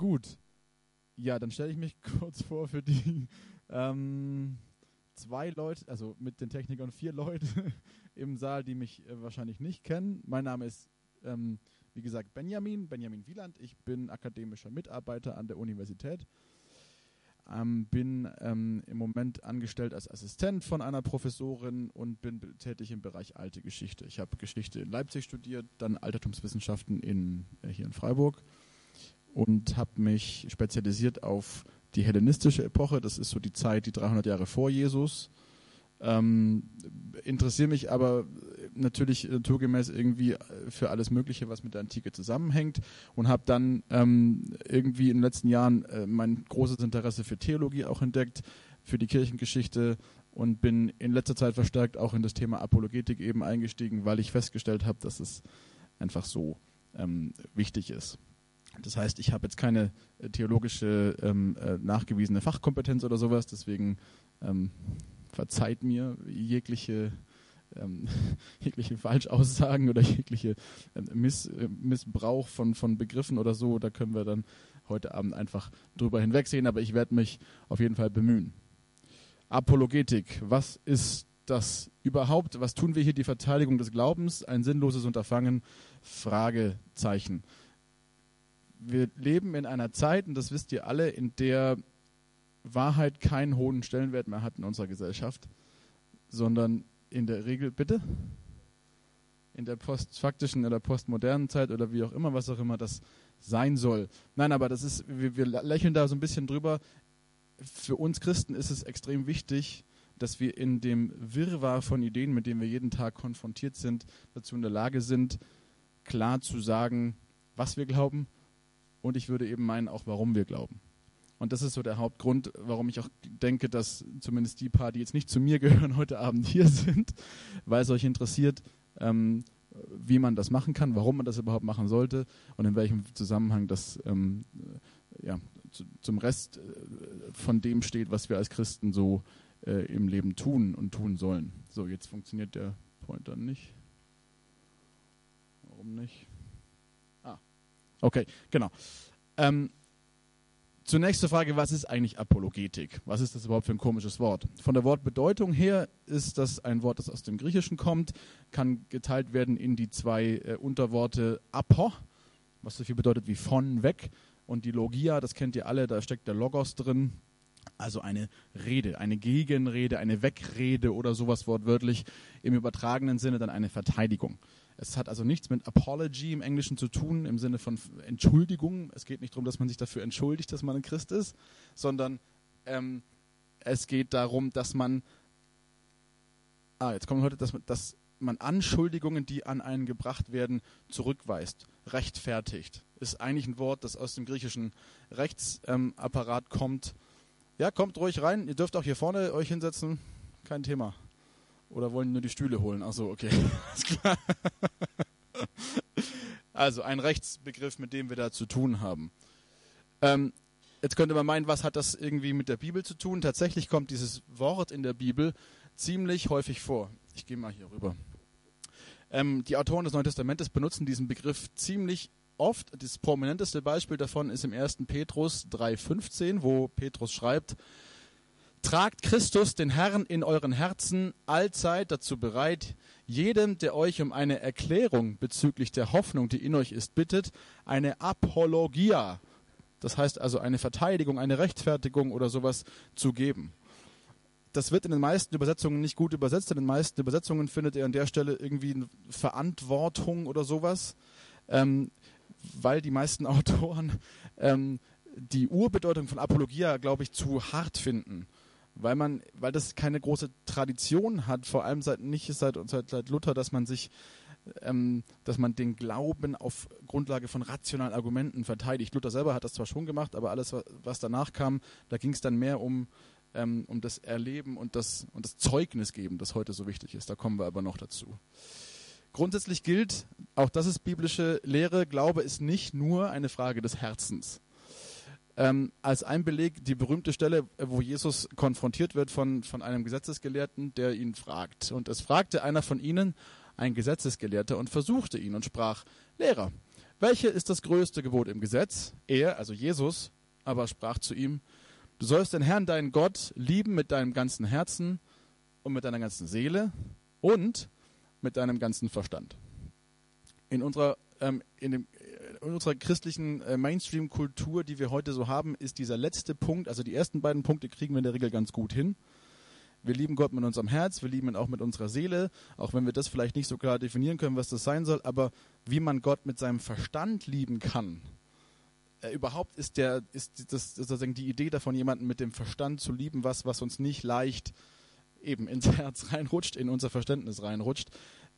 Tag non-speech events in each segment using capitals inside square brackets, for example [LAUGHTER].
Gut. Ja, dann stelle ich mich [LAUGHS] kurz vor für die ähm, zwei Leute, also mit den Technikern vier Leute [LAUGHS] im Saal, die mich äh, wahrscheinlich nicht kennen. Mein Name ist, ähm, wie gesagt, Benjamin, Benjamin Wieland. Ich bin akademischer Mitarbeiter an der Universität. Ähm, bin ähm, im Moment angestellt als Assistent von einer Professorin und bin tätig im Bereich alte Geschichte. Ich habe Geschichte in Leipzig studiert, dann Altertumswissenschaften in, äh, hier in Freiburg und habe mich spezialisiert auf die hellenistische Epoche. Das ist so die Zeit, die 300 Jahre vor Jesus. Ähm, interessiere mich aber natürlich naturgemäß irgendwie für alles Mögliche, was mit der Antike zusammenhängt und habe dann ähm, irgendwie in den letzten Jahren äh, mein großes Interesse für Theologie auch entdeckt, für die Kirchengeschichte und bin in letzter Zeit verstärkt auch in das Thema Apologetik eben eingestiegen, weil ich festgestellt habe, dass es einfach so ähm, wichtig ist. Das heißt, ich habe jetzt keine äh, theologische ähm, äh, nachgewiesene Fachkompetenz oder sowas, deswegen ähm, verzeiht mir jegliche, ähm, [LAUGHS] jegliche Falschaussagen oder jegliche ähm, Miss, äh, Missbrauch von, von Begriffen oder so. Da können wir dann heute Abend einfach drüber hinwegsehen, aber ich werde mich auf jeden Fall bemühen. Apologetik, was ist das überhaupt? Was tun wir hier? Die Verteidigung des Glaubens, ein sinnloses Unterfangen? Fragezeichen wir leben in einer Zeit, und das wisst ihr alle, in der Wahrheit keinen hohen Stellenwert mehr hat in unserer Gesellschaft, sondern in der Regel, bitte? In der postfaktischen oder postmodernen Zeit oder wie auch immer, was auch immer das sein soll. Nein, aber das ist, wir, wir lächeln da so ein bisschen drüber. Für uns Christen ist es extrem wichtig, dass wir in dem Wirrwarr von Ideen, mit dem wir jeden Tag konfrontiert sind, dazu in der Lage sind, klar zu sagen, was wir glauben und ich würde eben meinen, auch warum wir glauben. Und das ist so der Hauptgrund, warum ich auch denke, dass zumindest die paar, die jetzt nicht zu mir gehören, [LAUGHS] heute Abend hier sind, weil es euch interessiert, ähm, wie man das machen kann, warum man das überhaupt machen sollte und in welchem Zusammenhang das ähm, ja, zu, zum Rest äh, von dem steht, was wir als Christen so äh, im Leben tun und tun sollen. So, jetzt funktioniert der Pointer nicht. Warum nicht? Okay, genau. Ähm, Zunächst zur Frage, was ist eigentlich Apologetik? Was ist das überhaupt für ein komisches Wort? Von der Wortbedeutung her ist das ein Wort, das aus dem Griechischen kommt, kann geteilt werden in die zwei äh, Unterworte apo, was so viel bedeutet wie von, weg, und die Logia, das kennt ihr alle, da steckt der Logos drin, also eine Rede, eine Gegenrede, eine Wegrede oder sowas wortwörtlich, im übertragenen Sinne dann eine Verteidigung. Es hat also nichts mit Apology im Englischen zu tun, im Sinne von Entschuldigung. Es geht nicht darum, dass man sich dafür entschuldigt, dass man ein Christ ist, sondern ähm, es geht darum, dass man, ah, jetzt kommt heute, dass, dass man Anschuldigungen, die an einen gebracht werden, zurückweist, rechtfertigt. Ist eigentlich ein Wort, das aus dem griechischen Rechtsapparat ähm, kommt. Ja, kommt ruhig rein. Ihr dürft auch hier vorne euch hinsetzen. Kein Thema. Oder wollen nur die Stühle holen? Achso, okay. [LAUGHS] also ein Rechtsbegriff, mit dem wir da zu tun haben. Ähm, jetzt könnte man meinen, was hat das irgendwie mit der Bibel zu tun? Tatsächlich kommt dieses Wort in der Bibel ziemlich häufig vor. Ich gehe mal hier rüber. Ähm, die Autoren des Neuen Testamentes benutzen diesen Begriff ziemlich oft. Das prominenteste Beispiel davon ist im 1. Petrus 3,15, wo Petrus schreibt, Tragt Christus, den Herrn, in euren Herzen allzeit dazu bereit, jedem, der euch um eine Erklärung bezüglich der Hoffnung, die in euch ist, bittet, eine Apologia, das heißt also eine Verteidigung, eine Rechtfertigung oder sowas zu geben. Das wird in den meisten Übersetzungen nicht gut übersetzt. In den meisten Übersetzungen findet ihr an der Stelle irgendwie Verantwortung oder sowas, ähm, weil die meisten [LAUGHS] Autoren ähm, die Urbedeutung von Apologia, glaube ich, zu hart finden weil man, weil das keine große Tradition hat, vor allem seit nicht seit, seit, seit Luther, dass man sich ähm, dass man den Glauben auf Grundlage von rationalen Argumenten verteidigt. Luther selber hat das zwar schon gemacht, aber alles, was danach kam, da ging es dann mehr um, ähm, um das Erleben und das, und das Zeugnis geben, das heute so wichtig ist. Da kommen wir aber noch dazu. Grundsätzlich gilt, auch das ist biblische Lehre, Glaube ist nicht nur eine Frage des Herzens ähm, als ein Beleg die berühmte Stelle, wo Jesus konfrontiert wird von, von einem Gesetzesgelehrten, der ihn fragt. Und es fragte einer von ihnen, ein Gesetzesgelehrter, und versuchte ihn und sprach, Lehrer, welche ist das größte Gebot im Gesetz? Er, also Jesus, aber sprach zu ihm, du sollst den Herrn, deinen Gott, lieben mit deinem ganzen Herzen und mit deiner ganzen Seele und mit deinem ganzen Verstand. In unserer, ähm, in, dem, in unserer christlichen äh, Mainstream-Kultur, die wir heute so haben, ist dieser letzte Punkt, also die ersten beiden Punkte kriegen wir in der Regel ganz gut hin. Wir lieben Gott mit unserem Herz, wir lieben ihn auch mit unserer Seele, auch wenn wir das vielleicht nicht so klar definieren können, was das sein soll, aber wie man Gott mit seinem Verstand lieben kann, äh, überhaupt ist der, ist das sozusagen die Idee davon, jemanden mit dem Verstand zu lieben, was, was uns nicht leicht eben ins [LAUGHS] Herz reinrutscht, in unser Verständnis reinrutscht.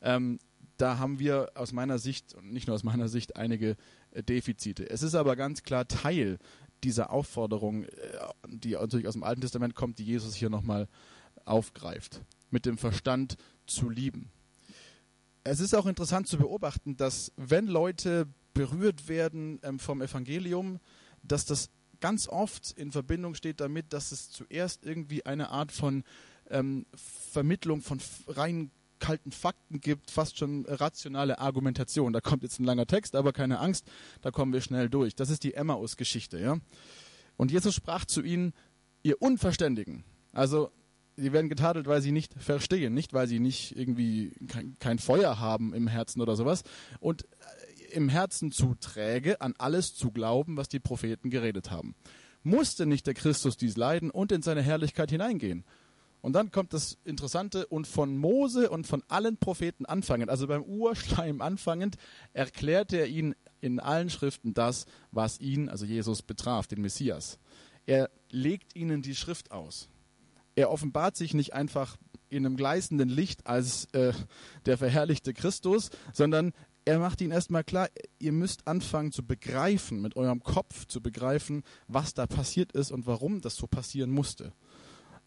Ähm, da haben wir aus meiner Sicht, und nicht nur aus meiner Sicht, einige äh, Defizite. Es ist aber ganz klar Teil dieser Aufforderung, äh, die natürlich aus dem Alten Testament kommt, die Jesus hier nochmal aufgreift, mit dem Verstand zu lieben. Es ist auch interessant zu beobachten, dass wenn Leute berührt werden ähm, vom Evangelium, dass das ganz oft in Verbindung steht damit, dass es zuerst irgendwie eine Art von ähm, Vermittlung von rein kalten Fakten gibt, fast schon rationale Argumentation. Da kommt jetzt ein langer Text, aber keine Angst, da kommen wir schnell durch. Das ist die Emmaus-Geschichte, ja. Und Jesus sprach zu ihnen, ihr Unverständigen. Also, sie werden getadelt, weil sie nicht verstehen, nicht weil sie nicht irgendwie kein, kein Feuer haben im Herzen oder sowas. Und äh, im Herzen zu träge, an alles zu glauben, was die Propheten geredet haben. Musste nicht der Christus dies leiden und in seine Herrlichkeit hineingehen? Und dann kommt das Interessante, und von Mose und von allen Propheten anfangend, also beim Urschleim anfangend, erklärte er ihnen in allen Schriften das, was ihn, also Jesus, betraf, den Messias. Er legt ihnen die Schrift aus. Er offenbart sich nicht einfach in einem gleißenden Licht als äh, der verherrlichte Christus, sondern er macht ihnen erstmal klar, ihr müsst anfangen zu begreifen, mit eurem Kopf zu begreifen, was da passiert ist und warum das so passieren musste.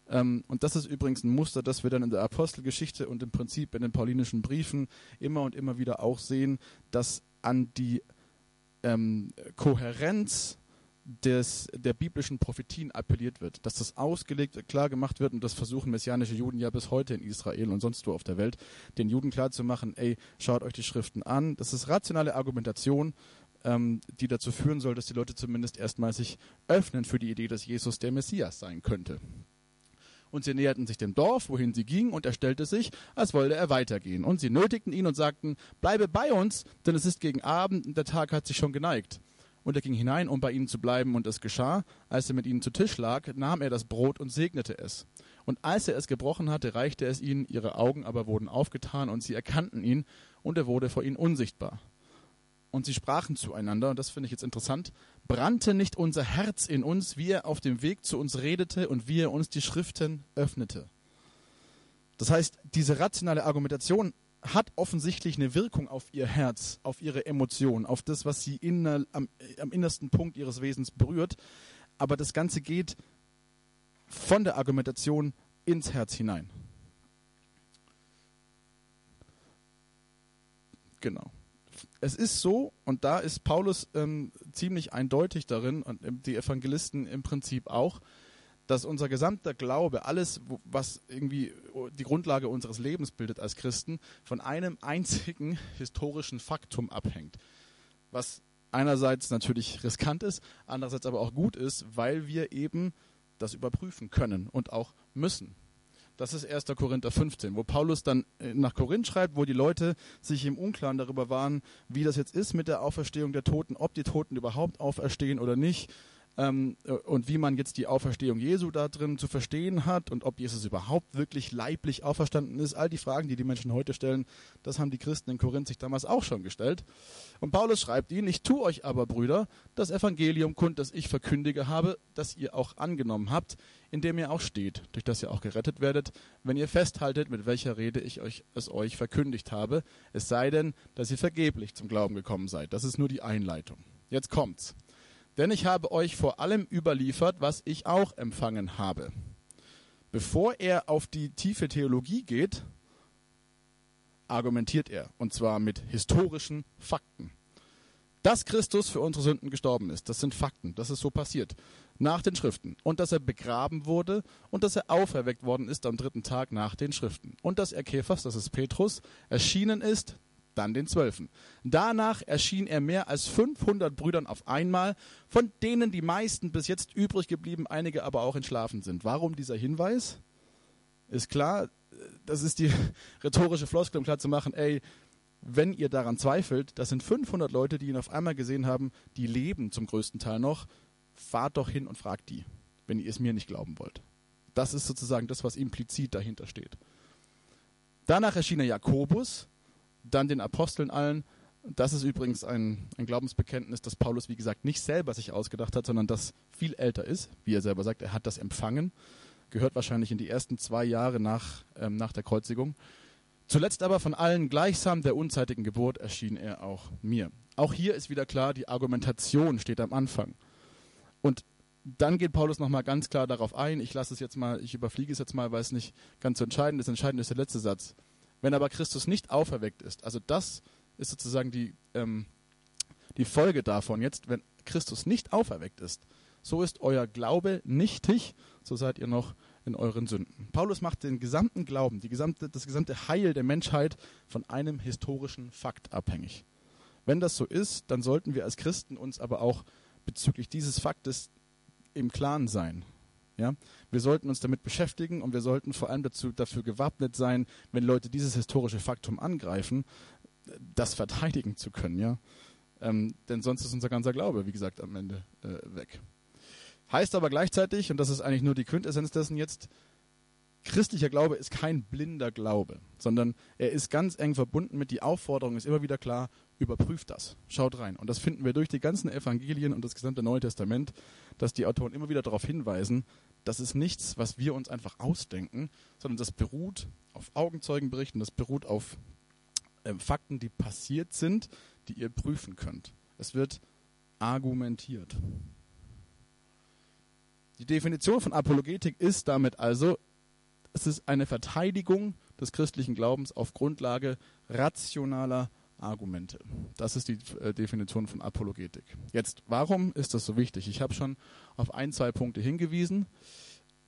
Ähm, und das ist übrigens ein Muster, das wir dann in der Apostelgeschichte und im Prinzip in den paulinischen Briefen immer und immer wieder auch sehen, dass an die ähm, Kohärenz des, der biblischen Prophetien appelliert wird, dass das ausgelegt, klar gemacht wird und das versuchen messianische Juden ja bis heute in Israel und sonst wo auf der Welt, den Juden klar zu machen, ey, schaut euch die Schriften an. Das ist rationale Argumentation, ähm, die dazu führen soll, dass die Leute zumindest erstmal sich öffnen für die Idee, dass Jesus der Messias sein könnte und sie näherten sich dem Dorf, wohin sie gingen, und er stellte sich, als wollte er weitergehen. Und sie nötigten ihn und sagten, bleibe bei uns, denn es ist gegen Abend und der Tag hat sich schon geneigt. Und er ging hinein, um bei ihnen zu bleiben, und es geschah, als er mit ihnen zu Tisch lag, nahm er das Brot und segnete es. Und als er es gebrochen hatte, reichte es ihnen, ihre Augen aber wurden aufgetan, und sie erkannten ihn, und er wurde vor ihnen unsichtbar und sie sprachen zueinander, und das finde ich jetzt interessant, brannte nicht unser Herz in uns, wie er auf dem Weg zu uns redete und wie er uns die Schriften öffnete. Das heißt, diese rationale Argumentation hat offensichtlich eine Wirkung auf ihr Herz, auf ihre Emotionen, auf das, was sie inner, am, am innersten Punkt ihres Wesens berührt. Aber das Ganze geht von der Argumentation ins Herz hinein. Genau es ist so, und da ist Paulus ähm, ziemlich eindeutig darin, und die Evangelisten im Prinzip auch, dass unser gesamter Glaube, alles, was irgendwie die Grundlage unseres Lebens bildet als Christen, von einem einzigen historischen Faktum abhängt. Was einerseits natürlich riskant ist, andererseits aber auch gut ist, weil wir eben das überprüfen können und auch müssen. Das ist 1. Korinther 15, wo Paulus dann äh, nach Korinth schreibt, wo die Leute sich im Unklaren darüber waren, wie das jetzt ist mit der Auferstehung der Toten, ob die Toten überhaupt auferstehen oder nicht ähm, äh, und wie man jetzt die Auferstehung Jesu da drin zu verstehen hat und ob Jesus überhaupt wirklich leiblich auferstanden ist. All die Fragen, die die Menschen heute stellen, das haben die Christen in Korinth sich damals auch schon gestellt. Und Paulus schreibt ihnen, ich tue euch aber, Brüder, das Evangelium kund, das ich verkündige habe, das ihr auch angenommen habt, in dem ihr auch steht, durch das ihr auch gerettet werdet, wenn ihr festhaltet, mit welcher Rede ich euch, es euch verkündigt habe, es sei denn, dass ihr vergeblich zum Glauben gekommen seid. Das ist nur die Einleitung. Jetzt kommt's. Denn ich habe euch vor allem überliefert, was ich auch empfangen habe. Bevor er auf die tiefe Theologie geht, argumentiert er, und zwar mit historischen Fakten. Dass Christus für unsere Sünden gestorben ist, das sind Fakten, das ist so passiert, nach den Schriften. Und dass er begraben wurde und dass er auferweckt worden ist am dritten Tag nach den Schriften. Und dass er Käfers, das ist Petrus, erschienen ist, dann den Zwölfen. Danach erschien er mehr als 500 Brüdern auf einmal, von denen die meisten bis jetzt übrig geblieben, einige aber auch entschlafen sind. Warum dieser Hinweis? Ist klar, das ist die [LAUGHS] rhetorische Floskel, um klar zu machen, ey, wenn ihr daran zweifelt, das sind 500 Leute, die ihn auf einmal gesehen haben, die leben zum größten Teil noch, fahrt doch hin und fragt die, wenn ihr es mir nicht glauben wollt. Das ist sozusagen das, was implizit dahinter steht. Danach erschien er Jakobus, dann den Aposteln allen. Das ist übrigens ein, ein Glaubensbekenntnis, das Paulus, wie gesagt, nicht selber sich ausgedacht hat, sondern das viel älter ist, wie er selber sagt. Er hat das empfangen, gehört wahrscheinlich in die ersten zwei Jahre nach, ähm, nach der Kreuzigung. Zuletzt aber von allen gleichsam der unzeitigen Geburt erschien er auch mir. Auch hier ist wieder klar, die Argumentation steht am Anfang. Und dann geht Paulus nochmal ganz klar darauf ein. Ich lasse es jetzt mal, ich überfliege es jetzt mal, weil es nicht ganz so entscheidend ist. Entscheidend ist der letzte Satz. Wenn aber Christus nicht auferweckt ist, also das ist sozusagen die, ähm, die Folge davon jetzt, wenn Christus nicht auferweckt ist, so ist euer Glaube nichtig, so seid ihr noch in euren Sünden. Paulus macht den gesamten Glauben, gesamte, das gesamte Heil der Menschheit von einem historischen Fakt abhängig. Wenn das so ist, dann sollten wir als Christen uns aber auch bezüglich dieses Faktes im Klaren sein. Ja? Wir sollten uns damit beschäftigen und wir sollten vor allem dazu, dafür gewappnet sein, wenn Leute dieses historische Faktum angreifen, das verteidigen zu können. Ja? Ähm, denn sonst ist unser ganzer Glaube, wie gesagt, am Ende äh, weg. Heißt aber gleichzeitig, und das ist eigentlich nur die Quintessenz dessen jetzt, christlicher Glaube ist kein blinder Glaube, sondern er ist ganz eng verbunden mit die Aufforderung, ist immer wieder klar, überprüft das, schaut rein. Und das finden wir durch die ganzen Evangelien und das gesamte Neue Testament, dass die Autoren immer wieder darauf hinweisen, das ist nichts, was wir uns einfach ausdenken, sondern das beruht auf Augenzeugenberichten, das beruht auf äh, Fakten, die passiert sind, die ihr prüfen könnt. Es wird argumentiert. Die Definition von Apologetik ist damit also, es ist eine Verteidigung des christlichen Glaubens auf Grundlage rationaler Argumente. Das ist die äh, Definition von Apologetik. Jetzt, warum ist das so wichtig? Ich habe schon auf ein, zwei Punkte hingewiesen.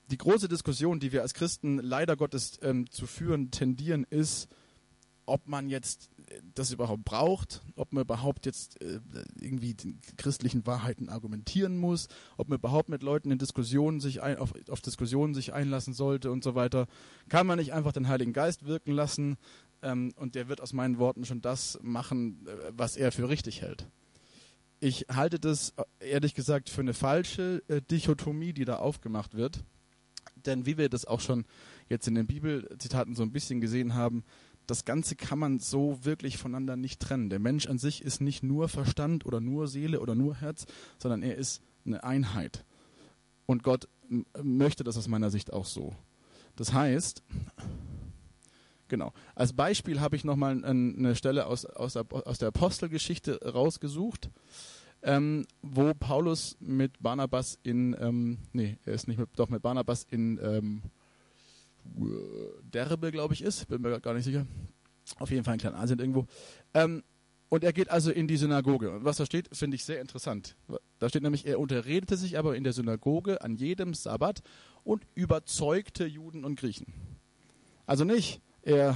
Die große Diskussion, die wir als Christen leider Gottes ähm, zu führen tendieren, ist, ob man jetzt das überhaupt braucht, ob man überhaupt jetzt äh, irgendwie den christlichen Wahrheiten argumentieren muss, ob man überhaupt mit Leuten in Diskussionen sich ein, auf, auf Diskussionen sich einlassen sollte und so weiter. Kann man nicht einfach den Heiligen Geist wirken lassen ähm, und der wird aus meinen Worten schon das machen, äh, was er für richtig hält. Ich halte das äh, ehrlich gesagt für eine falsche äh, Dichotomie, die da aufgemacht wird. Denn wie wir das auch schon jetzt in den Bibelzitaten so ein bisschen gesehen haben, das Ganze kann man so wirklich voneinander nicht trennen. Der Mensch an sich ist nicht nur Verstand oder nur Seele oder nur Herz, sondern er ist eine Einheit. Und Gott möchte das aus meiner Sicht auch so. Das heißt, genau, als Beispiel habe ich nochmal eine Stelle aus, aus, der, aus der Apostelgeschichte rausgesucht, ähm, wo Paulus mit Barnabas in, ähm, nee, er ist nicht mit, doch mit Barnabas in, ähm, Derbe, glaube ich, ist. Bin mir gar nicht sicher. Auf jeden Fall in Kleinasien irgendwo. Ähm, und er geht also in die Synagoge. Und was da steht, finde ich sehr interessant. Da steht nämlich, er unterredete sich aber in der Synagoge an jedem Sabbat und überzeugte Juden und Griechen. Also nicht, er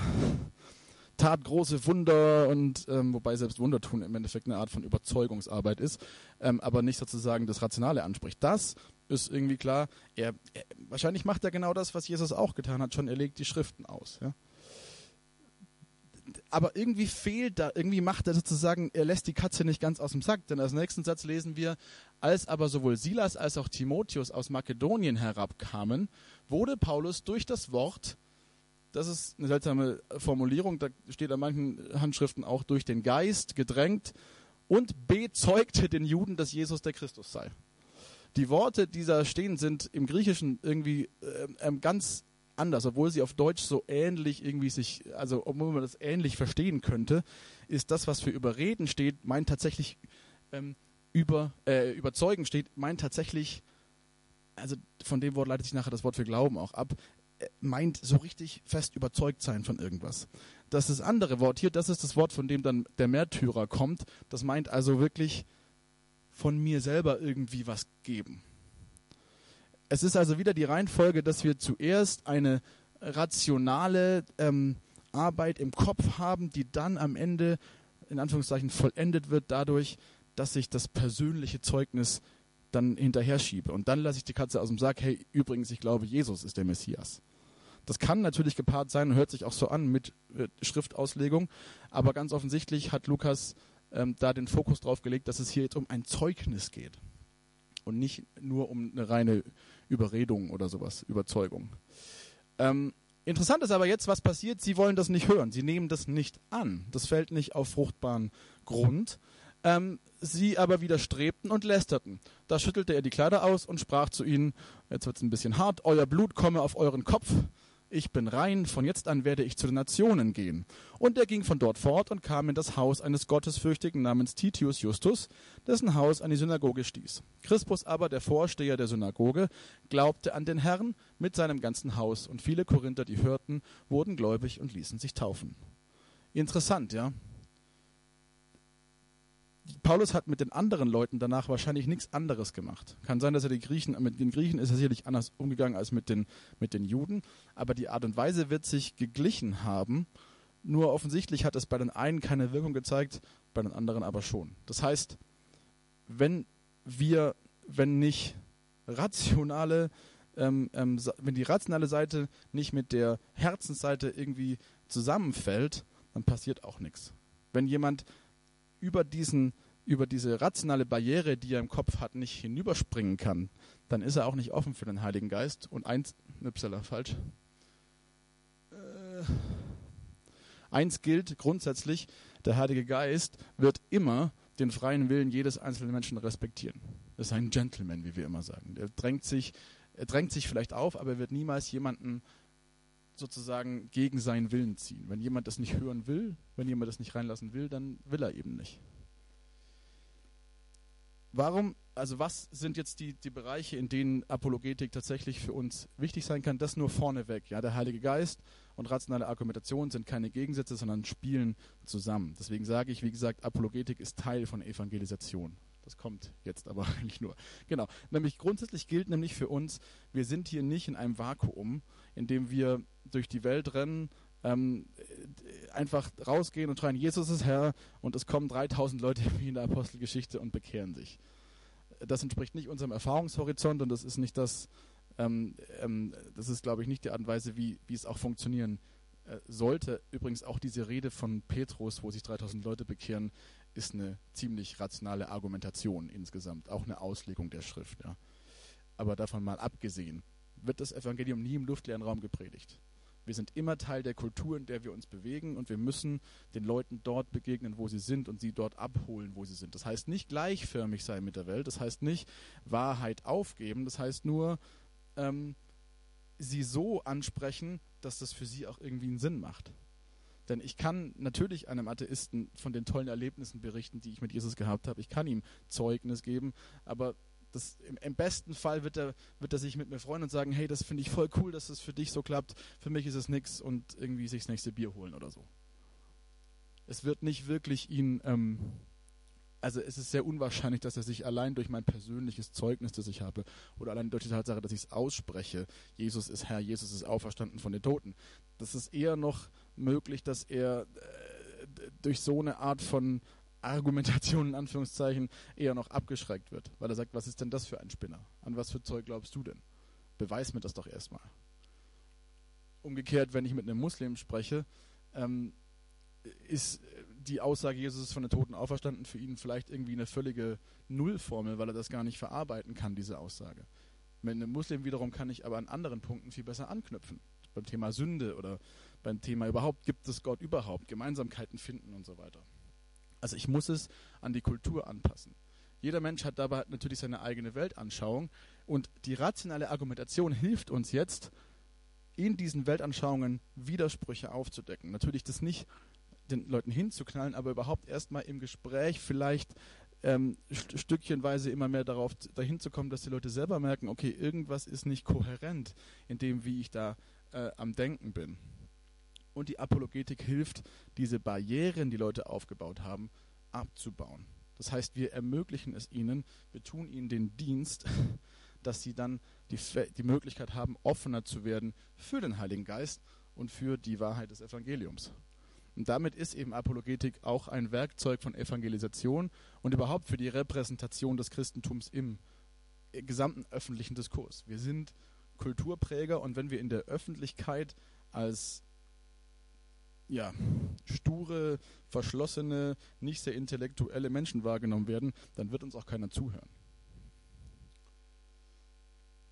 [LAUGHS] tat große Wunder und ähm, wobei selbst Wunder tun im Endeffekt eine Art von Überzeugungsarbeit ist, ähm, aber nicht sozusagen das Rationale anspricht. Das ist irgendwie klar. Er, er, wahrscheinlich macht er genau das, was Jesus auch getan hat, schon er legt die Schriften aus. Ja? Aber irgendwie fehlt da, irgendwie macht er sozusagen, er lässt die Katze nicht ganz aus dem Sack, denn als nächsten Satz lesen wir, als aber sowohl Silas als auch Timotheus aus Makedonien herabkamen, wurde Paulus durch das Wort das ist eine seltsame Formulierung, da steht an manchen Handschriften auch durch den Geist gedrängt und bezeugte den Juden, dass Jesus der Christus sei. Die Worte, die da stehen, sind im Griechischen irgendwie äh, ähm, ganz anders, obwohl sie auf Deutsch so ähnlich irgendwie sich, also obwohl man das ähnlich verstehen könnte, ist das, was für überreden steht, meint tatsächlich ähm, über, äh, überzeugen steht, meint tatsächlich, also von dem Wort leitet sich nachher das Wort für Glauben auch ab, meint so richtig fest überzeugt sein von irgendwas. Das ist das andere Wort hier, das ist das Wort, von dem dann der Märtyrer kommt. Das meint also wirklich von mir selber irgendwie was geben. Es ist also wieder die Reihenfolge, dass wir zuerst eine rationale ähm, Arbeit im Kopf haben, die dann am Ende in Anführungszeichen vollendet wird dadurch, dass ich das persönliche Zeugnis dann hinterher schiebe. Und dann lasse ich die Katze aus dem Sack, hey, übrigens, ich glaube, Jesus ist der Messias. Das kann natürlich gepaart sein und hört sich auch so an mit äh, Schriftauslegung, aber ganz offensichtlich hat Lukas ähm, da den Fokus drauf gelegt, dass es hier jetzt um ein Zeugnis geht und nicht nur um eine reine Überredung oder sowas, Überzeugung. Ähm, interessant ist aber jetzt, was passiert. Sie wollen das nicht hören. Sie nehmen das nicht an. Das fällt nicht auf fruchtbaren Grund. Ähm, sie aber widerstrebten und lästerten. Da schüttelte er die Kleider aus und sprach zu ihnen, jetzt wird es ein bisschen hart, euer Blut komme auf euren Kopf, ich bin rein, von jetzt an werde ich zu den Nationen gehen. Und er ging von dort fort und kam in das Haus eines Gottesfürchtigen namens Titius Justus, dessen Haus an die Synagoge stieß. Crispus aber, der Vorsteher der Synagoge, glaubte an den Herrn mit seinem ganzen Haus, und viele Korinther, die hörten, wurden gläubig und ließen sich taufen. Interessant, ja? Paulus hat mit den anderen Leuten danach wahrscheinlich nichts anderes gemacht. Kann sein, dass er die Griechen, mit den Griechen ist er sicherlich anders umgegangen als mit den, mit den Juden, aber die Art und Weise wird sich geglichen haben. Nur offensichtlich hat es bei den einen keine Wirkung gezeigt, bei den anderen aber schon. Das heißt, wenn wir, wenn nicht rationale, ähm, ähm, wenn die rationale Seite nicht mit der Herzensseite irgendwie zusammenfällt, dann passiert auch nichts. Wenn jemand über, diesen, über diese rationale Barriere, die er im Kopf hat, nicht hinüberspringen kann, dann ist er auch nicht offen für den Heiligen Geist. Und eins, upsala, falsch. Äh, eins gilt grundsätzlich, der Heilige Geist wird immer den freien Willen jedes einzelnen Menschen respektieren. Das ist ein Gentleman, wie wir immer sagen. Er drängt sich, er drängt sich vielleicht auf, aber er wird niemals jemanden sozusagen gegen seinen Willen ziehen. Wenn jemand das nicht hören will, wenn jemand das nicht reinlassen will, dann will er eben nicht. Warum, also was sind jetzt die, die Bereiche, in denen Apologetik tatsächlich für uns wichtig sein kann? Das nur vorneweg. Ja, der Heilige Geist und rationale Argumentation sind keine Gegensätze, sondern spielen zusammen. Deswegen sage ich, wie gesagt, Apologetik ist Teil von Evangelisation. Das kommt jetzt aber [LAUGHS] eigentlich nur. Genau. Nämlich grundsätzlich gilt nämlich für uns, wir sind hier nicht in einem Vakuum, in dem wir durch die Welt rennen, ähm, einfach rausgehen und schreien, Jesus ist Herr und es kommen 3000 Leute [LAUGHS] wie in der Apostelgeschichte und bekehren sich. Das entspricht nicht unserem Erfahrungshorizont und das ist nicht das, ähm, ähm, das ist glaube ich nicht die Art und Weise, wie, wie es auch funktionieren äh, sollte. Übrigens auch diese Rede von Petrus, wo sich 3000 Leute bekehren, ist eine ziemlich rationale Argumentation insgesamt, auch eine Auslegung der Schrift. Ja. Aber davon mal abgesehen, wird das Evangelium nie im luftleeren Raum gepredigt. Wir sind immer Teil der Kultur, in der wir uns bewegen und wir müssen den Leuten dort begegnen, wo sie sind und sie dort abholen, wo sie sind. Das heißt nicht gleichförmig sein mit der Welt, das heißt nicht Wahrheit aufgeben, das heißt nur ähm, sie so ansprechen, dass das für sie auch irgendwie einen Sinn macht. Denn ich kann natürlich einem Atheisten von den tollen Erlebnissen berichten, die ich mit Jesus gehabt habe. Ich kann ihm Zeugnis geben, aber das, im, im, besten Fall wird er, wird er sich mit mir freuen und sagen, hey, das finde ich voll cool, dass es für dich so klappt. Für mich ist es nichts und irgendwie sich das nächste Bier holen oder so. Es wird nicht wirklich ihn, ähm, also es ist sehr unwahrscheinlich, dass er sich allein durch mein persönliches Zeugnis, das ich habe, oder allein durch die Tatsache, dass ich es ausspreche, Jesus ist Herr, Jesus ist auferstanden von den Toten. Das ist eher noch möglich, dass er äh, durch so eine Art von Argumentation in Anführungszeichen eher noch abgeschreckt wird, weil er sagt, was ist denn das für ein Spinner? An was für Zeug glaubst du denn? Beweis mir das doch erstmal. Umgekehrt, wenn ich mit einem Muslim spreche, ähm, ist die Aussage, Jesus ist von den Toten auferstanden, für ihn vielleicht irgendwie eine völlige Nullformel, weil er das gar nicht verarbeiten kann, diese Aussage. Mit einem Muslim wiederum kann ich aber an anderen Punkten viel besser anknüpfen. Beim Thema Sünde oder beim Thema überhaupt, gibt es Gott überhaupt, Gemeinsamkeiten finden und so weiter. Also ich muss es an die Kultur anpassen. Jeder Mensch hat dabei natürlich seine eigene Weltanschauung und die rationale Argumentation hilft uns jetzt, in diesen Weltanschauungen Widersprüche aufzudecken. Natürlich das nicht den Leuten hinzuknallen, aber überhaupt erstmal im Gespräch vielleicht ähm, st stückchenweise immer mehr darauf dahin zu kommen, dass die Leute selber merken, okay, irgendwas ist nicht kohärent in dem, wie ich da äh, am Denken bin und die Apologetik hilft, diese Barrieren, die Leute aufgebaut haben, abzubauen. Das heißt, wir ermöglichen es ihnen, wir tun ihnen den Dienst, [LAUGHS] dass sie dann die, die Möglichkeit haben, offener zu werden für den Heiligen Geist und für die Wahrheit des Evangeliums. Und damit ist eben Apologetik auch ein Werkzeug von Evangelisation und überhaupt für die Repräsentation des Christentums im gesamten öffentlichen Diskurs. Wir sind Kulturpräger und wenn wir in der Öffentlichkeit als ja, sture, verschlossene, nicht sehr intellektuelle Menschen wahrgenommen werden, dann wird uns auch keiner zuhören.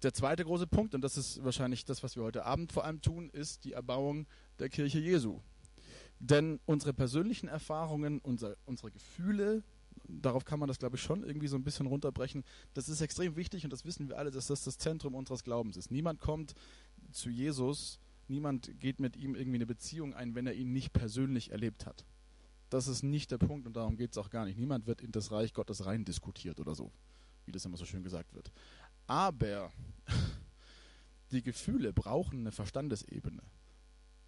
Der zweite große Punkt, und das ist wahrscheinlich das, was wir heute Abend vor allem tun, ist die Erbauung der Kirche Jesu. Denn unsere persönlichen Erfahrungen, unser, unsere Gefühle, darauf kann man das, glaube ich, schon irgendwie so ein bisschen runterbrechen. Das ist extrem wichtig und das wissen wir alle, dass das das Zentrum unseres Glaubens ist. Niemand kommt zu Jesus, niemand geht mit ihm irgendwie eine Beziehung ein, wenn er ihn nicht persönlich erlebt hat. Das ist nicht der Punkt und darum geht es auch gar nicht. Niemand wird in das Reich Gottes rein diskutiert oder so, wie das immer so schön gesagt wird. Aber [LAUGHS] die Gefühle brauchen eine Verstandesebene,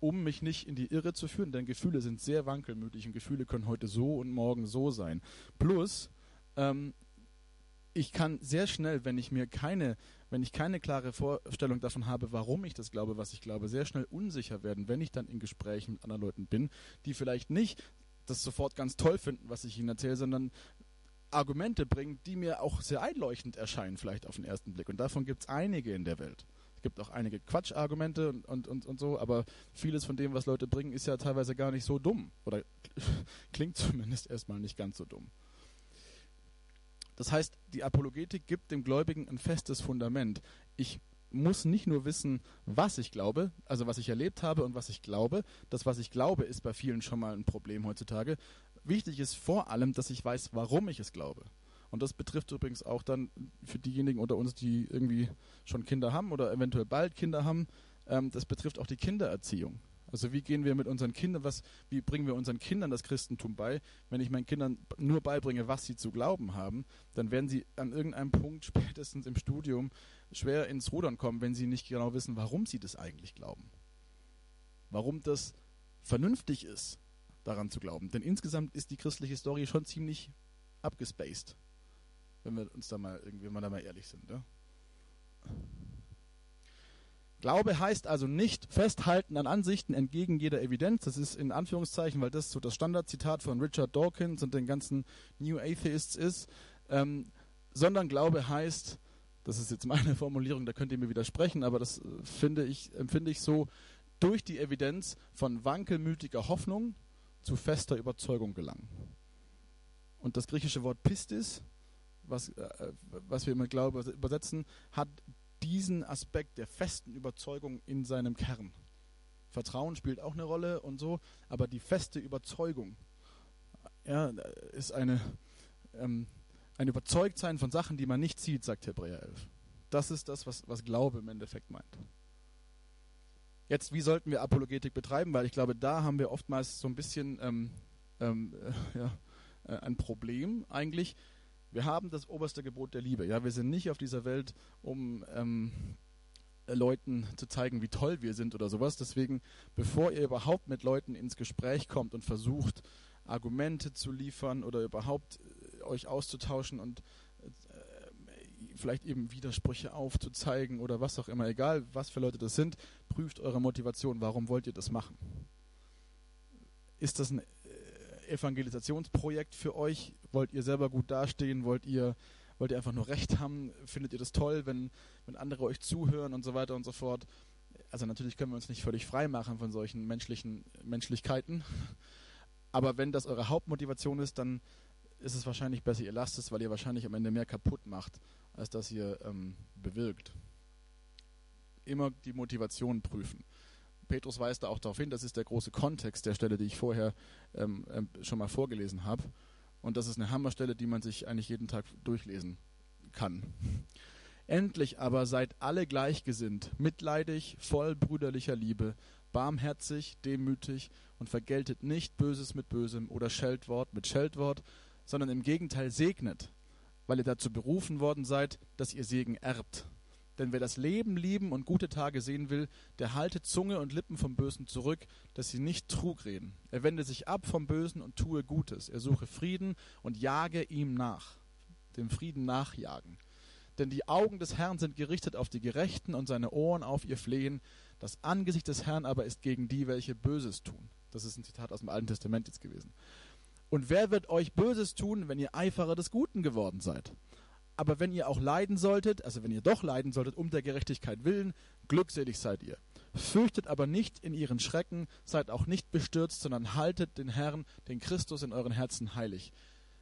um mich nicht in die Irre zu führen, denn Gefühle sind sehr wankelmütig und Gefühle können heute so und morgen so sein. Plus, ähm, ich kann sehr schnell, wenn ich mir keine, wenn ich keine klare Vorstellung davon habe, warum ich das glaube, was ich glaube, sehr schnell unsicher werden, wenn ich dann in Gesprächen mit anderen Leuten bin, die vielleicht nicht das sofort ganz toll finden, was ich ihnen erzähle, sondern Argumente bringt, die mir auch sehr einleuchtend erscheinen, vielleicht auf den ersten Blick. Und davon gibt es einige in der Welt. Es gibt auch einige Quatschargumente und, und, und, und so, aber vieles von dem, was Leute bringen, ist ja teilweise gar nicht so dumm. Oder [LAUGHS] klingt zumindest erstmal nicht ganz so dumm. Das heißt, die Apologetik gibt dem Gläubigen ein festes Fundament. Ich muss nicht nur wissen, was ich glaube, also was ich erlebt habe und was ich glaube. Das, was ich glaube, ist bei vielen schon mal ein Problem heutzutage. Wichtig ist vor allem, dass ich weiß, warum ich es glaube. Und das betrifft übrigens auch dann für diejenigen unter uns, die irgendwie schon Kinder haben oder eventuell bald Kinder haben, ähm, das betrifft auch die Kindererziehung. Also wie gehen wir mit unseren Kindern, was, wie bringen wir unseren Kindern das Christentum bei? Wenn ich meinen Kindern nur beibringe, was sie zu glauben haben, dann werden sie an irgendeinem Punkt spätestens im Studium schwer ins Rudern kommen, wenn sie nicht genau wissen, warum sie das eigentlich glauben. Warum das vernünftig ist, daran zu glauben. Denn insgesamt ist die christliche Story schon ziemlich abgespaced. Wenn wir uns da mal irgendwie, wir da mal ehrlich sind. Ja? Glaube heißt also nicht festhalten an Ansichten entgegen jeder Evidenz. Das ist in Anführungszeichen, weil das so das Standardzitat von Richard Dawkins und den ganzen New Atheists ist. Ähm, sondern Glaube heißt, das ist jetzt meine [LAUGHS] Formulierung, da könnt ihr mir widersprechen, aber das äh, finde ich, empfinde ich so, durch die Evidenz von wankelmütiger Hoffnung zu fester Überzeugung gelangen. Und das griechische Wort Pistis, was, äh, was wir mit Glaube übersetzen, hat diesen Aspekt der festen Überzeugung in seinem Kern. Vertrauen spielt auch eine Rolle und so, aber die feste Überzeugung ja, ist eine, ähm, ein Überzeugtsein von Sachen, die man nicht sieht, sagt Hebräer 11. Das ist das, was, was Glaube im Endeffekt meint. Jetzt, wie sollten wir Apologetik betreiben? Weil ich glaube, da haben wir oftmals so ein bisschen ähm, ähm, äh, ja, äh, ein Problem eigentlich. Wir haben das oberste Gebot der Liebe. Ja, wir sind nicht auf dieser Welt, um ähm, Leuten zu zeigen, wie toll wir sind oder sowas. Deswegen, bevor ihr überhaupt mit Leuten ins Gespräch kommt und versucht, Argumente zu liefern oder überhaupt äh, euch auszutauschen und vielleicht eben Widersprüche aufzuzeigen oder was auch immer, egal was für Leute das sind, prüft eure Motivation. Warum wollt ihr das machen? Ist das ein äh, Evangelisationsprojekt für euch? Wollt ihr selber gut dastehen? Wollt ihr, wollt ihr einfach nur Recht haben? Findet ihr das toll, wenn, wenn andere euch zuhören und so weiter und so fort? Also natürlich können wir uns nicht völlig frei machen von solchen menschlichen Menschlichkeiten. Aber wenn das eure Hauptmotivation ist, dann ist es wahrscheinlich besser, ihr lasst es, weil ihr wahrscheinlich am Ende mehr kaputt macht, als das ihr ähm, bewirkt. Immer die Motivation prüfen. Petrus weist da auch darauf hin, das ist der große Kontext der Stelle, die ich vorher ähm, ähm, schon mal vorgelesen habe. Und das ist eine Hammerstelle, die man sich eigentlich jeden Tag durchlesen kann. Endlich aber seid alle gleichgesinnt, mitleidig, voll brüderlicher Liebe, barmherzig, demütig und vergeltet nicht Böses mit Bösem oder Scheltwort mit Scheltwort, sondern im Gegenteil segnet, weil ihr dazu berufen worden seid, dass ihr Segen erbt. Denn wer das Leben lieben und gute Tage sehen will, der halte Zunge und Lippen vom Bösen zurück, dass sie nicht Trug reden. Er wende sich ab vom Bösen und tue Gutes. Er suche Frieden und jage ihm nach. Dem Frieden nachjagen. Denn die Augen des Herrn sind gerichtet auf die Gerechten und seine Ohren auf ihr Flehen. Das Angesicht des Herrn aber ist gegen die, welche Böses tun. Das ist ein Zitat aus dem Alten Testament jetzt gewesen. Und wer wird euch Böses tun, wenn ihr Eiferer des Guten geworden seid? Aber wenn ihr auch leiden solltet, also wenn ihr doch leiden solltet, um der Gerechtigkeit willen, glückselig seid ihr. Fürchtet aber nicht in ihren Schrecken, seid auch nicht bestürzt, sondern haltet den Herrn, den Christus in euren Herzen heilig.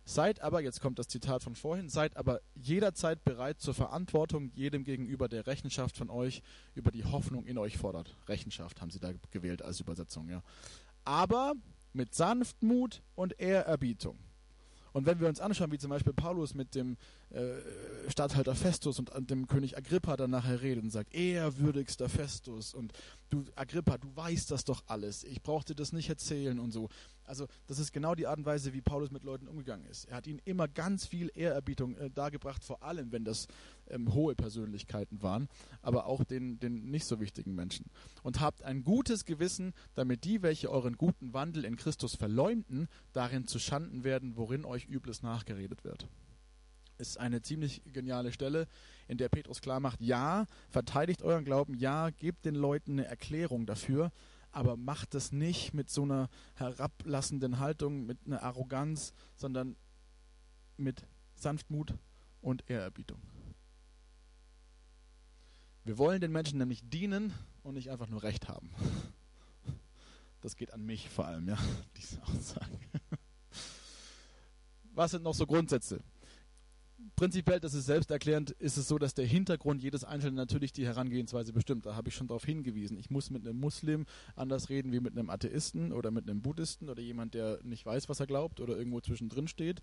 Seid aber, jetzt kommt das Zitat von vorhin, seid aber jederzeit bereit zur Verantwortung jedem gegenüber, der Rechenschaft von euch über die Hoffnung in euch fordert. Rechenschaft haben sie da gewählt als Übersetzung, ja. Aber mit Sanftmut und Ehrerbietung. Und wenn wir uns anschauen, wie zum Beispiel Paulus mit dem äh, Statthalter Festus und dem König Agrippa dann nachher redet und sagt, ehrwürdigster Festus und du Agrippa, du weißt das doch alles, ich brauchte das nicht erzählen und so. Also das ist genau die Art und Weise, wie Paulus mit Leuten umgegangen ist. Er hat ihnen immer ganz viel Ehrerbietung äh, dargebracht, vor allem wenn das ähm, hohe Persönlichkeiten waren, aber auch den, den nicht so wichtigen Menschen. Und habt ein gutes Gewissen, damit die, welche euren guten Wandel in Christus verleumden, darin zu Schanden werden, worin euch Übles nachgeredet wird ist eine ziemlich geniale Stelle, in der Petrus klar macht, ja, verteidigt euren Glauben, ja, gebt den Leuten eine Erklärung dafür, aber macht es nicht mit so einer herablassenden Haltung, mit einer Arroganz, sondern mit Sanftmut und Ehrerbietung. Wir wollen den Menschen nämlich dienen und nicht einfach nur Recht haben. Das geht an mich vor allem, ja, [LAUGHS] diese Aussage. Was sind noch so Grundsätze? prinzipiell, das ist selbsterklärend, ist es so, dass der Hintergrund jedes Einzelnen natürlich die Herangehensweise bestimmt. Da habe ich schon darauf hingewiesen. Ich muss mit einem Muslim anders reden wie mit einem Atheisten oder mit einem Buddhisten oder jemand, der nicht weiß, was er glaubt oder irgendwo zwischendrin steht.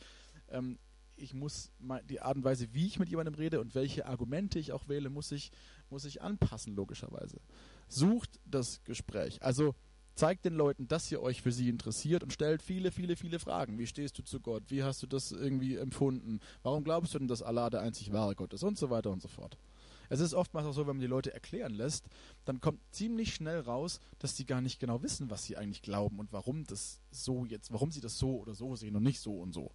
Ähm, ich muss die Art und Weise, wie ich mit jemandem rede und welche Argumente ich auch wähle, muss ich, muss ich anpassen, logischerweise. Sucht das Gespräch. Also Zeigt den Leuten, dass ihr euch für sie interessiert und stellt viele, viele, viele Fragen. Wie stehst du zu Gott? Wie hast du das irgendwie empfunden? Warum glaubst du denn, dass Allah der einzig wahre Gott ist? Und so weiter und so fort. Es ist oftmals auch so, wenn man die Leute erklären lässt, dann kommt ziemlich schnell raus, dass die gar nicht genau wissen, was sie eigentlich glauben und warum das so jetzt, warum sie das so oder so sehen und nicht so und so.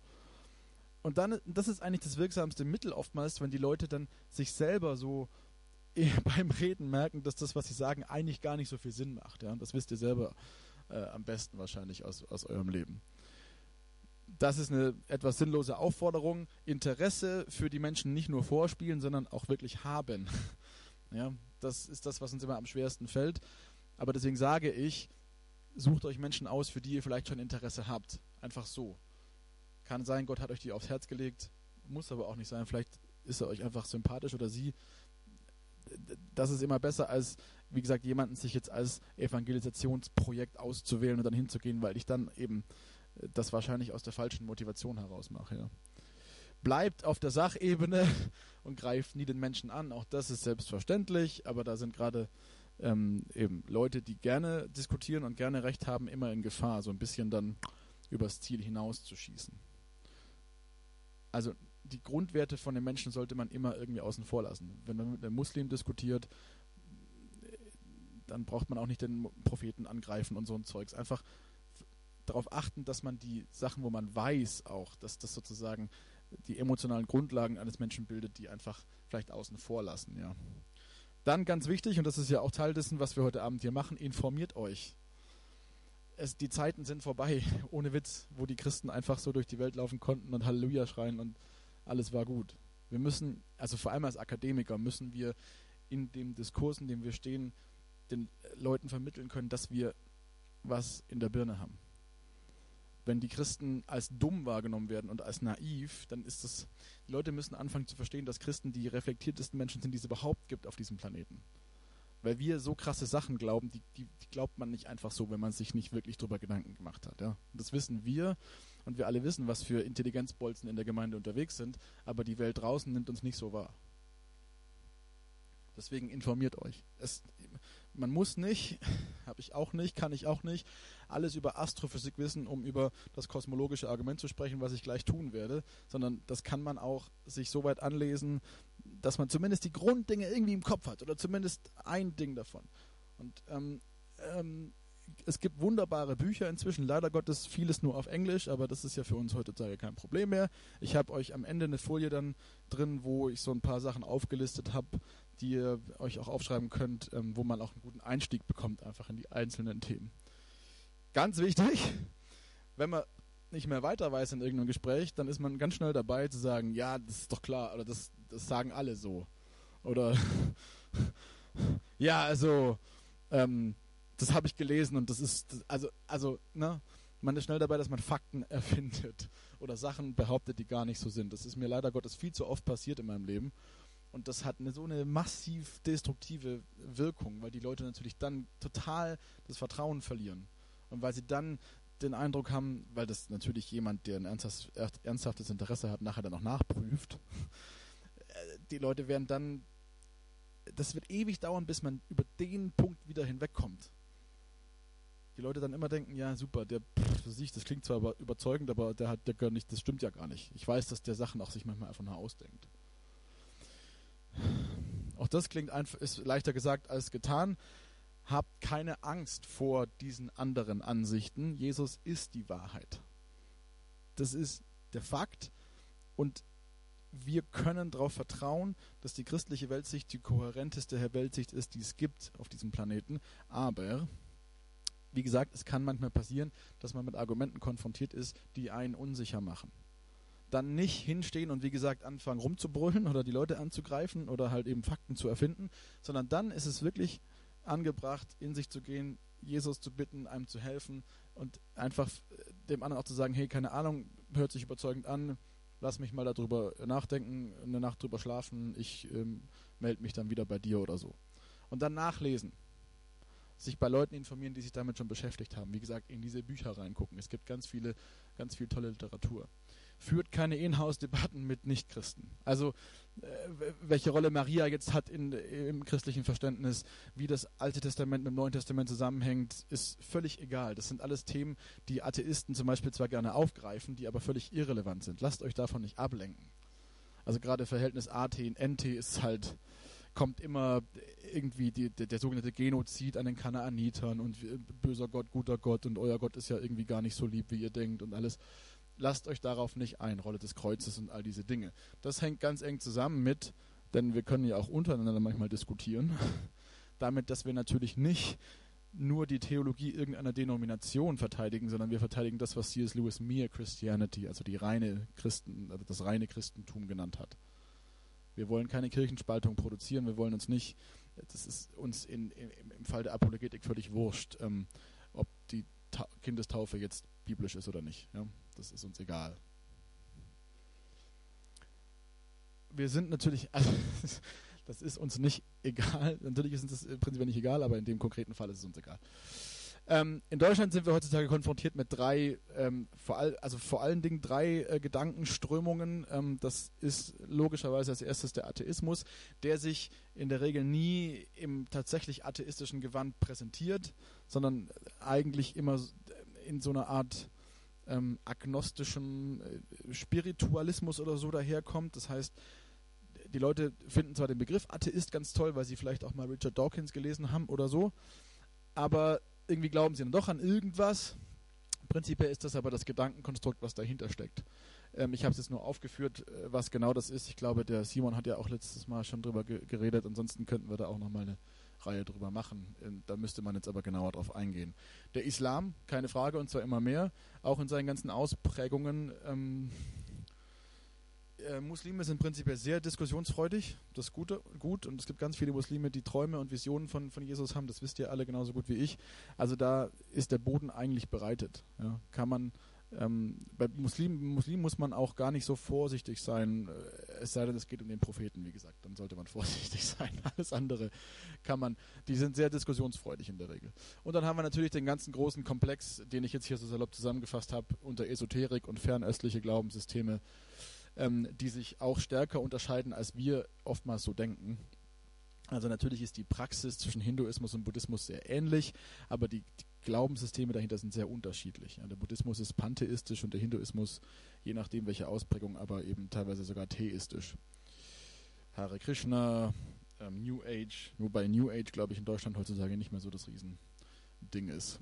Und dann, das ist eigentlich das wirksamste Mittel oftmals, wenn die Leute dann sich selber so [LAUGHS] beim Reden merken, dass das, was sie sagen, eigentlich gar nicht so viel Sinn macht. Ja? Das wisst ihr selber äh, am besten wahrscheinlich aus, aus eurem Leben. Das ist eine etwas sinnlose Aufforderung. Interesse für die Menschen nicht nur vorspielen, sondern auch wirklich haben. [LAUGHS] ja, das ist das, was uns immer am schwersten fällt. Aber deswegen sage ich, sucht euch Menschen aus, für die ihr vielleicht schon Interesse habt. Einfach so. Kann sein, Gott hat euch die aufs Herz gelegt, muss aber auch nicht sein. Vielleicht ist er euch einfach sympathisch oder sie das ist immer besser, als, wie gesagt, jemanden sich jetzt als Evangelisationsprojekt auszuwählen und dann hinzugehen, weil ich dann eben äh, das wahrscheinlich aus der falschen Motivation heraus mache. Ja. Bleibt auf der Sachebene [LAUGHS] und greift nie den Menschen an. Auch das ist selbstverständlich, aber da sind gerade ähm, eben Leute, die gerne diskutieren und gerne Recht haben, immer in Gefahr, so ein bisschen dann übers Ziel hinaus zu schießen. Also die Grundwerte von den Menschen sollte man immer irgendwie außen vor lassen. Wenn man mit einem Muslim diskutiert, dann braucht man auch nicht den Propheten angreifen und so ein Zeugs. Einfach darauf achten, dass man die Sachen, wo man weiß auch, dass das sozusagen die emotionalen Grundlagen eines Menschen bildet, die einfach vielleicht außen vor lassen, ja. Dann ganz wichtig, und das ist ja auch Teil dessen, was wir heute Abend hier machen, informiert euch. Es, die Zeiten sind vorbei, [LAUGHS] ohne Witz, wo die Christen einfach so durch die Welt laufen konnten und Halleluja schreien und alles war gut. Wir müssen, also vor allem als Akademiker, müssen wir in dem Diskurs, in dem wir stehen, den Leuten vermitteln können, dass wir was in der Birne haben. Wenn die Christen als dumm wahrgenommen werden und als naiv, dann ist das, die Leute müssen anfangen zu verstehen, dass Christen die reflektiertesten Menschen sind, die es überhaupt gibt auf diesem Planeten. Weil wir so krasse Sachen glauben, die, die, die glaubt man nicht einfach so, wenn man sich nicht wirklich drüber Gedanken gemacht hat. Ja? Das wissen wir und wir alle wissen, was für Intelligenzbolzen in der Gemeinde unterwegs sind, aber die Welt draußen nimmt uns nicht so wahr. Deswegen informiert euch. Es, man muss nicht, habe ich auch nicht, kann ich auch nicht, alles über Astrophysik wissen, um über das kosmologische Argument zu sprechen, was ich gleich tun werde, sondern das kann man auch sich so weit anlesen, dass man zumindest die Grunddinge irgendwie im Kopf hat oder zumindest ein Ding davon. Und ähm, ähm, es gibt wunderbare Bücher inzwischen, leider Gottes vieles nur auf Englisch, aber das ist ja für uns heutzutage kein Problem mehr. Ich habe euch am Ende eine Folie dann drin, wo ich so ein paar Sachen aufgelistet habe, die ihr euch auch aufschreiben könnt, ähm, wo man auch einen guten Einstieg bekommt, einfach in die einzelnen Themen. Ganz wichtig, wenn man nicht mehr weiter weiß in irgendeinem Gespräch, dann ist man ganz schnell dabei zu sagen, ja, das ist doch klar, oder das, das sagen alle so. Oder [LAUGHS] ja, also ähm, das habe ich gelesen und das ist, das, also, also, ne, man ist schnell dabei, dass man Fakten [LAUGHS] erfindet oder Sachen behauptet, die gar nicht so sind. Das ist mir leider Gottes viel zu oft passiert in meinem Leben. Und das hat eine, so eine massiv destruktive Wirkung, weil die Leute natürlich dann total das Vertrauen verlieren. Und weil sie dann den Eindruck haben, weil das natürlich jemand, der ein ernsthaftes Interesse hat, nachher dann auch nachprüft, [LAUGHS] äh, die Leute werden dann, das wird ewig dauern, bis man über den Punkt wieder hinwegkommt. Die Leute dann immer denken, ja super, der, pff, das, das klingt zwar überzeugend, aber der hat der gar nicht, das stimmt ja gar nicht. Ich weiß, dass der Sachen auch sich manchmal einfach nur ausdenkt. Auch das klingt einfach, ist leichter gesagt als getan. Habt keine Angst vor diesen anderen Ansichten. Jesus ist die Wahrheit. Das ist der Fakt. Und wir können darauf vertrauen, dass die christliche Weltsicht die kohärenteste Weltsicht ist, die es gibt auf diesem Planeten. Aber, wie gesagt, es kann manchmal passieren, dass man mit Argumenten konfrontiert ist, die einen unsicher machen dann nicht hinstehen und wie gesagt anfangen rumzubrüllen oder die Leute anzugreifen oder halt eben Fakten zu erfinden, sondern dann ist es wirklich angebracht, in sich zu gehen, Jesus zu bitten, einem zu helfen und einfach dem anderen auch zu sagen, hey, keine Ahnung, hört sich überzeugend an, lass mich mal darüber nachdenken, eine Nacht drüber schlafen, ich ähm, melde mich dann wieder bei dir oder so. Und dann nachlesen. Sich bei Leuten informieren, die sich damit schon beschäftigt haben. Wie gesagt, in diese Bücher reingucken. Es gibt ganz viele, ganz viel tolle Literatur führt keine Inhouse-Debatten mit Nichtchristen. Also äh, welche Rolle Maria jetzt hat in, im christlichen Verständnis, wie das Alte Testament mit dem Neuen Testament zusammenhängt, ist völlig egal. Das sind alles Themen, die Atheisten zum Beispiel zwar gerne aufgreifen, die aber völlig irrelevant sind. Lasst euch davon nicht ablenken. Also gerade Verhältnis AT und NT ist halt kommt immer irgendwie die, der, der, sogenannte Genozid an den Kanaanitern und böser Gott, guter Gott und euer Gott ist ja irgendwie gar nicht so lieb, wie ihr denkt und alles lasst euch darauf nicht ein, Rolle des Kreuzes und all diese Dinge. Das hängt ganz eng zusammen mit, denn wir können ja auch untereinander manchmal diskutieren, [LAUGHS] damit, dass wir natürlich nicht nur die Theologie irgendeiner Denomination verteidigen, sondern wir verteidigen das, was C.S. Lewis Mere Christianity, also die reine Christen, also das reine Christentum genannt hat. Wir wollen keine Kirchenspaltung produzieren, wir wollen uns nicht, das ist uns in, in, im Fall der Apologetik völlig wurscht, ähm, ob die Ta Kindestaufe jetzt biblisch ist oder nicht. Ja? Das ist uns egal. Wir sind natürlich, also [LAUGHS] das ist uns nicht egal. Natürlich ist uns das prinzipiell nicht egal, aber in dem konkreten Fall ist es uns egal. Ähm, in Deutschland sind wir heutzutage konfrontiert mit drei, ähm, vor, all, also vor allen Dingen drei äh, Gedankenströmungen. Ähm, das ist logischerweise als erstes der Atheismus, der sich in der Regel nie im tatsächlich atheistischen Gewand präsentiert, sondern eigentlich immer in so einer Art ähm, agnostischem äh, Spiritualismus oder so daherkommt. Das heißt, die Leute finden zwar den Begriff Atheist ganz toll, weil sie vielleicht auch mal Richard Dawkins gelesen haben oder so, aber irgendwie glauben sie dann doch an irgendwas. Prinzipiell ist das aber das Gedankenkonstrukt, was dahinter steckt. Ähm, ich habe es jetzt nur aufgeführt, äh, was genau das ist. Ich glaube, der Simon hat ja auch letztes Mal schon drüber ge geredet. Ansonsten könnten wir da auch nochmal eine Reihe drüber machen. Ähm, da müsste man jetzt aber genauer drauf eingehen. Der Islam, keine Frage, und zwar immer mehr, auch in seinen ganzen Ausprägungen. Ähm, äh, Muslime sind prinzipiell sehr diskussionsfreudig, das ist gut, gut. Und es gibt ganz viele Muslime, die Träume und Visionen von, von Jesus haben, das wisst ihr alle genauso gut wie ich. Also da ist der Boden eigentlich bereitet. Ja. Kann man ähm, bei Muslimen, Muslimen muss man auch gar nicht so vorsichtig sein, äh, es sei denn, es geht um den Propheten, wie gesagt, dann sollte man [LAUGHS] vorsichtig sein. Alles andere kann man, die sind sehr diskussionsfreudig in der Regel. Und dann haben wir natürlich den ganzen großen Komplex, den ich jetzt hier so salopp zusammengefasst habe, unter Esoterik und fernöstliche Glaubenssysteme, ähm, die sich auch stärker unterscheiden, als wir oftmals so denken. Also natürlich ist die Praxis zwischen Hinduismus und Buddhismus sehr ähnlich, aber die, die Glaubenssysteme dahinter sind sehr unterschiedlich. Ja, der Buddhismus ist pantheistisch und der Hinduismus, je nachdem welche Ausprägung, aber eben teilweise sogar theistisch. Hare Krishna, ähm, New Age, nur bei New Age glaube ich in Deutschland heutzutage nicht mehr so das Riesen Ding ist.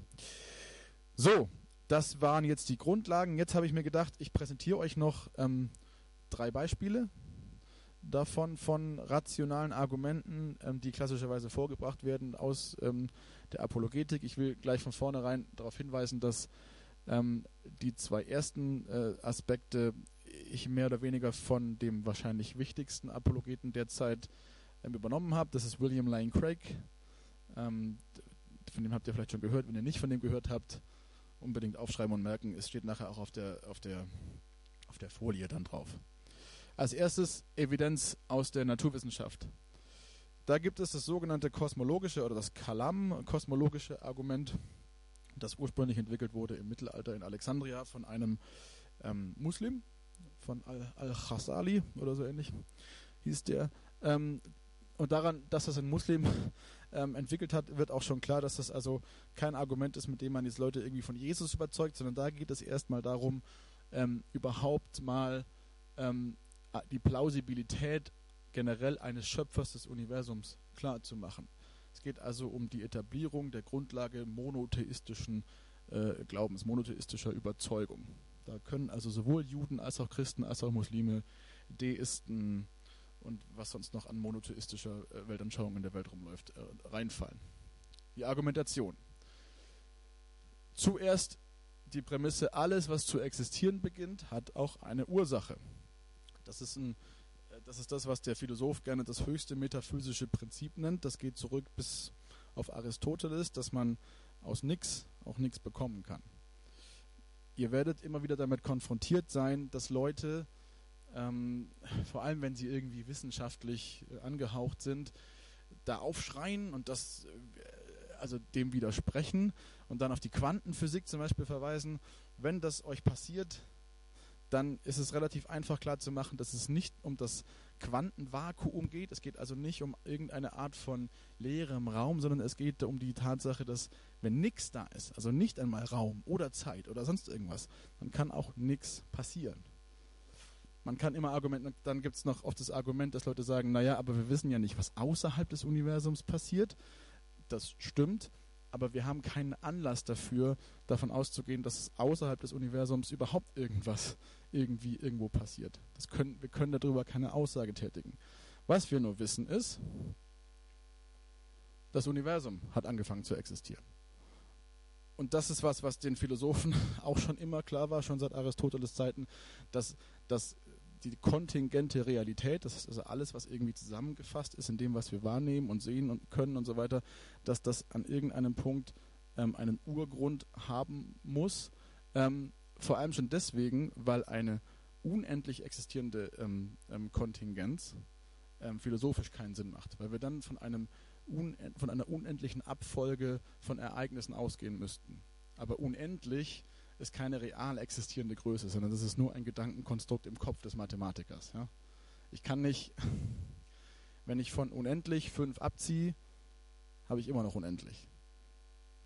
So, das waren jetzt die Grundlagen. Jetzt habe ich mir gedacht, ich präsentiere euch noch ähm, drei Beispiele davon von rationalen Argumenten, ähm, die klassischerweise vorgebracht werden aus ähm, der Apologetik. Ich will gleich von vornherein darauf hinweisen, dass ähm, die zwei ersten äh, Aspekte ich mehr oder weniger von dem wahrscheinlich wichtigsten Apologeten derzeit ähm, übernommen habe. Das ist William Lane Craig. Ähm, von dem habt ihr vielleicht schon gehört. Wenn ihr nicht von dem gehört habt, unbedingt aufschreiben und merken. Es steht nachher auch auf der, auf der, auf der Folie dann drauf. Als erstes Evidenz aus der Naturwissenschaft. Da gibt es das sogenannte kosmologische oder das Kalam-kosmologische Argument, das ursprünglich entwickelt wurde im Mittelalter in Alexandria von einem ähm, Muslim, von Al-Khasali oder so ähnlich hieß der. Ähm, und daran, dass das ein Muslim ähm, entwickelt hat, wird auch schon klar, dass das also kein Argument ist, mit dem man jetzt Leute irgendwie von Jesus überzeugt, sondern da geht es erstmal darum, ähm, überhaupt mal ähm, die Plausibilität generell eines Schöpfers des Universums klar zu machen. Es geht also um die Etablierung der Grundlage monotheistischen äh, Glaubens, monotheistischer Überzeugung. Da können also sowohl Juden als auch Christen als auch Muslime, Deisten und was sonst noch an monotheistischer äh, Weltanschauung in der Welt rumläuft, äh, reinfallen. Die Argumentation. Zuerst die Prämisse, alles, was zu existieren beginnt, hat auch eine Ursache. Das ist, ein, äh, das ist das, was der Philosoph gerne das höchste metaphysische Prinzip nennt. Das geht zurück bis auf Aristoteles, dass man aus nichts auch nichts bekommen kann. Ihr werdet immer wieder damit konfrontiert sein, dass Leute, ähm, vor allem wenn sie irgendwie wissenschaftlich äh, angehaucht sind, da aufschreien und das äh, also dem widersprechen und dann auf die Quantenphysik zum Beispiel verweisen. Wenn das euch passiert, dann ist es relativ einfach klar zu machen, dass es nicht um das Quantenvakuum geht. Es geht also nicht um irgendeine Art von leerem Raum, sondern es geht um die Tatsache, dass wenn nichts da ist, also nicht einmal Raum oder Zeit oder sonst irgendwas, dann kann auch nichts passieren. Man kann immer argumentieren, dann gibt es noch oft das Argument, dass Leute sagen, naja, aber wir wissen ja nicht, was außerhalb des Universums passiert. Das stimmt, aber wir haben keinen Anlass dafür, davon auszugehen, dass außerhalb des Universums überhaupt irgendwas irgendwie irgendwo passiert. Das können, wir können darüber keine Aussage tätigen. Was wir nur wissen ist, das Universum hat angefangen zu existieren. Und das ist was, was den Philosophen [LAUGHS] auch schon immer klar war, schon seit Aristoteles Zeiten, dass, dass die kontingente Realität, das ist also alles, was irgendwie zusammengefasst ist in dem, was wir wahrnehmen und sehen und können und so weiter, dass das an irgendeinem Punkt ähm, einen Urgrund haben muss. Ähm, vor allem schon deswegen, weil eine unendlich existierende ähm, ähm Kontingenz ähm, philosophisch keinen Sinn macht, weil wir dann von, einem von einer unendlichen Abfolge von Ereignissen ausgehen müssten. Aber unendlich ist keine real existierende Größe, sondern das ist nur ein Gedankenkonstrukt im Kopf des Mathematikers. Ja? Ich kann nicht, [LAUGHS] wenn ich von unendlich 5 abziehe, habe ich immer noch unendlich.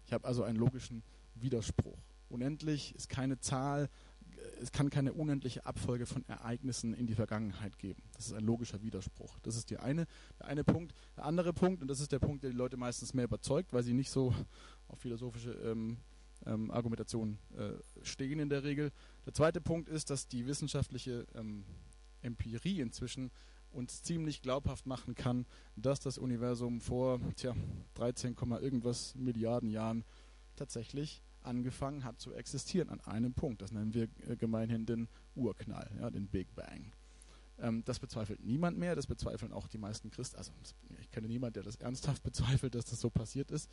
Ich habe also einen logischen Widerspruch. Unendlich ist keine Zahl, es kann keine unendliche Abfolge von Ereignissen in die Vergangenheit geben. Das ist ein logischer Widerspruch. Das ist die eine, der eine Punkt. Der andere Punkt, und das ist der Punkt, der die Leute meistens mehr überzeugt, weil sie nicht so auf philosophische ähm, ähm, Argumentation äh, stehen in der Regel. Der zweite Punkt ist, dass die wissenschaftliche ähm, Empirie inzwischen uns ziemlich glaubhaft machen kann, dass das Universum vor tja, 13, irgendwas Milliarden Jahren tatsächlich angefangen hat zu existieren an einem Punkt. Das nennen wir äh, gemeinhin den Urknall, ja, den Big Bang. Ähm, das bezweifelt niemand mehr, das bezweifeln auch die meisten Christen. Also ich kenne niemanden, der das ernsthaft [LAUGHS] bezweifelt, dass das so passiert ist.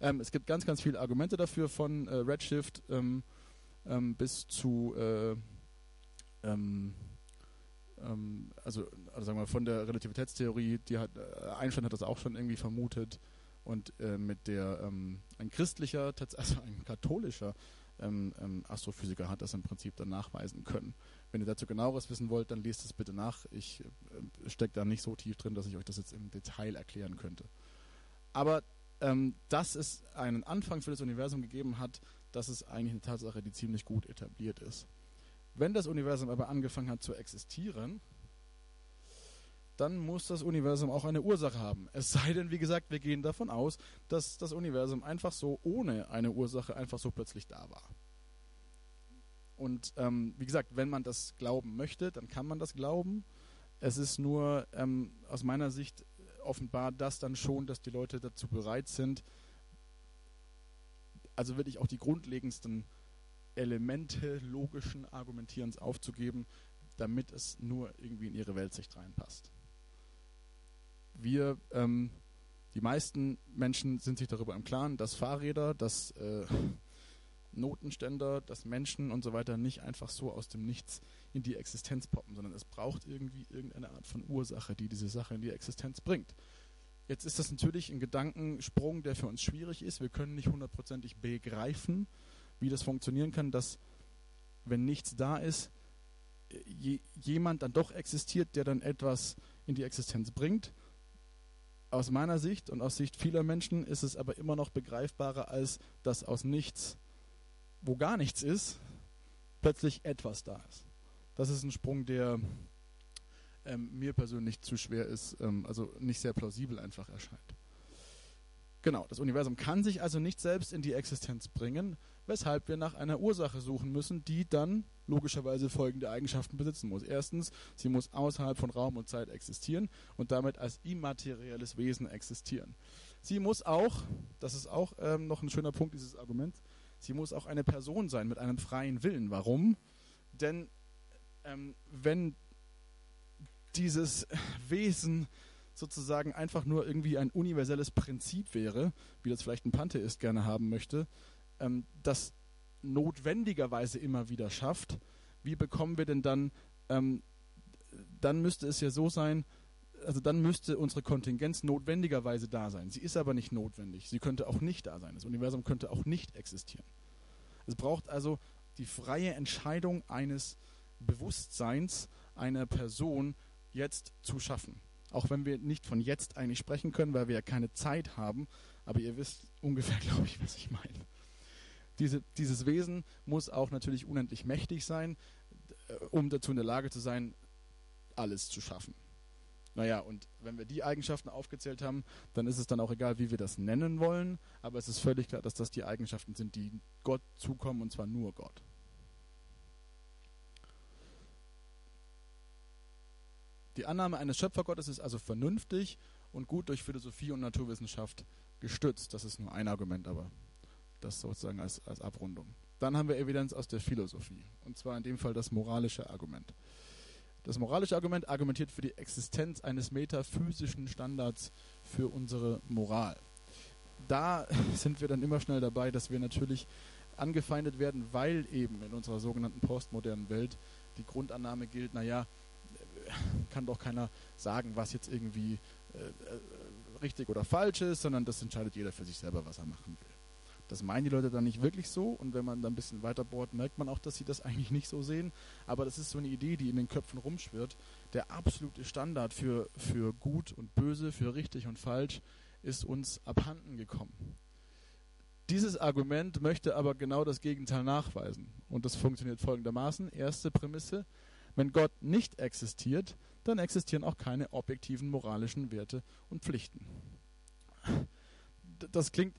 Ähm, es gibt ganz, ganz viele Argumente dafür, von äh, Redshift ähm, ähm bis zu, äh, ähm, ähm, also, also sagen wir von der Relativitätstheorie, die hat, äh, Einstein hat das auch schon irgendwie vermutet und äh, mit der ein christlicher, [LAUGHS] also ein katholischer ähm, ähm, Astrophysiker hat das im Prinzip dann nachweisen können. Wenn ihr dazu genaueres wissen wollt, dann lest es bitte nach. Ich äh, stecke da nicht so tief drin, dass ich euch das jetzt im Detail erklären könnte. Aber ähm, dass es einen Anfang für das Universum gegeben hat, das ist eigentlich eine Tatsache, die ziemlich gut etabliert ist. Wenn das Universum aber angefangen hat zu existieren, dann muss das Universum auch eine Ursache haben. Es sei denn, wie gesagt, wir gehen davon aus, dass das Universum einfach so ohne eine Ursache einfach so plötzlich da war. Und ähm, wie gesagt, wenn man das glauben möchte, dann kann man das glauben. Es ist nur ähm, aus meiner Sicht offenbar das dann schon, dass die Leute dazu bereit sind, also wirklich auch die grundlegendsten Elemente logischen Argumentierens aufzugeben, damit es nur irgendwie in ihre Weltsicht reinpasst. Wir, ähm, die meisten Menschen sind sich darüber im Klaren, dass Fahrräder, dass äh, Notenständer, dass Menschen und so weiter nicht einfach so aus dem Nichts in die Existenz poppen, sondern es braucht irgendwie irgendeine Art von Ursache, die diese Sache in die Existenz bringt. Jetzt ist das natürlich ein Gedankensprung, der für uns schwierig ist. Wir können nicht hundertprozentig begreifen, wie das funktionieren kann, dass wenn nichts da ist, je, jemand dann doch existiert, der dann etwas in die Existenz bringt. Aus meiner Sicht und aus Sicht vieler Menschen ist es aber immer noch begreifbarer, als dass aus nichts, wo gar nichts ist, plötzlich etwas da ist. Das ist ein Sprung, der ähm, mir persönlich zu schwer ist, ähm, also nicht sehr plausibel einfach erscheint. Genau, das Universum kann sich also nicht selbst in die Existenz bringen, weshalb wir nach einer Ursache suchen müssen, die dann logischerweise folgende Eigenschaften besitzen muss. Erstens, sie muss außerhalb von Raum und Zeit existieren und damit als immaterielles Wesen existieren. Sie muss auch, das ist auch ähm, noch ein schöner Punkt dieses Arguments, sie muss auch eine Person sein mit einem freien Willen. Warum? Denn ähm, wenn dieses Wesen sozusagen einfach nur irgendwie ein universelles Prinzip wäre, wie das vielleicht ein Pantheist gerne haben möchte, ähm, das notwendigerweise immer wieder schafft, wie bekommen wir denn dann, ähm, dann müsste es ja so sein, also dann müsste unsere Kontingenz notwendigerweise da sein. Sie ist aber nicht notwendig. Sie könnte auch nicht da sein. Das Universum könnte auch nicht existieren. Es braucht also die freie Entscheidung eines Bewusstseins einer Person, jetzt zu schaffen. Auch wenn wir nicht von jetzt eigentlich sprechen können, weil wir ja keine Zeit haben, aber ihr wisst ungefähr, [LAUGHS] glaube ich, was ich meine. Diese, dieses Wesen muss auch natürlich unendlich mächtig sein, äh, um dazu in der Lage zu sein, alles zu schaffen. Naja, und wenn wir die Eigenschaften aufgezählt haben, dann ist es dann auch egal, wie wir das nennen wollen, aber es ist völlig klar, dass das die Eigenschaften sind, die Gott zukommen, und zwar nur Gott. Die Annahme eines Schöpfergottes ist also vernünftig und gut durch Philosophie und Naturwissenschaft gestützt. Das ist nur ein Argument, aber das sozusagen als, als Abrundung. Dann haben wir Evidenz aus der Philosophie, und zwar in dem Fall das moralische Argument. Das moralische Argument argumentiert für die Existenz eines metaphysischen Standards für unsere Moral. Da [LAUGHS] sind wir dann immer schnell dabei, dass wir natürlich angefeindet werden, weil eben in unserer sogenannten postmodernen Welt die Grundannahme gilt, naja, kann doch keiner sagen, was jetzt irgendwie äh, äh, richtig oder falsch ist, sondern das entscheidet jeder für sich selber, was er machen will. Das meinen die Leute dann nicht wirklich so und wenn man dann ein bisschen weiter bohrt, merkt man auch, dass sie das eigentlich nicht so sehen. Aber das ist so eine Idee, die in den Köpfen rumschwirrt. Der absolute Standard für, für gut und böse, für richtig und falsch ist uns abhanden gekommen. Dieses Argument möchte aber genau das Gegenteil nachweisen. Und das funktioniert folgendermaßen. Erste Prämisse, wenn Gott nicht existiert, dann existieren auch keine objektiven moralischen Werte und Pflichten. Das klingt,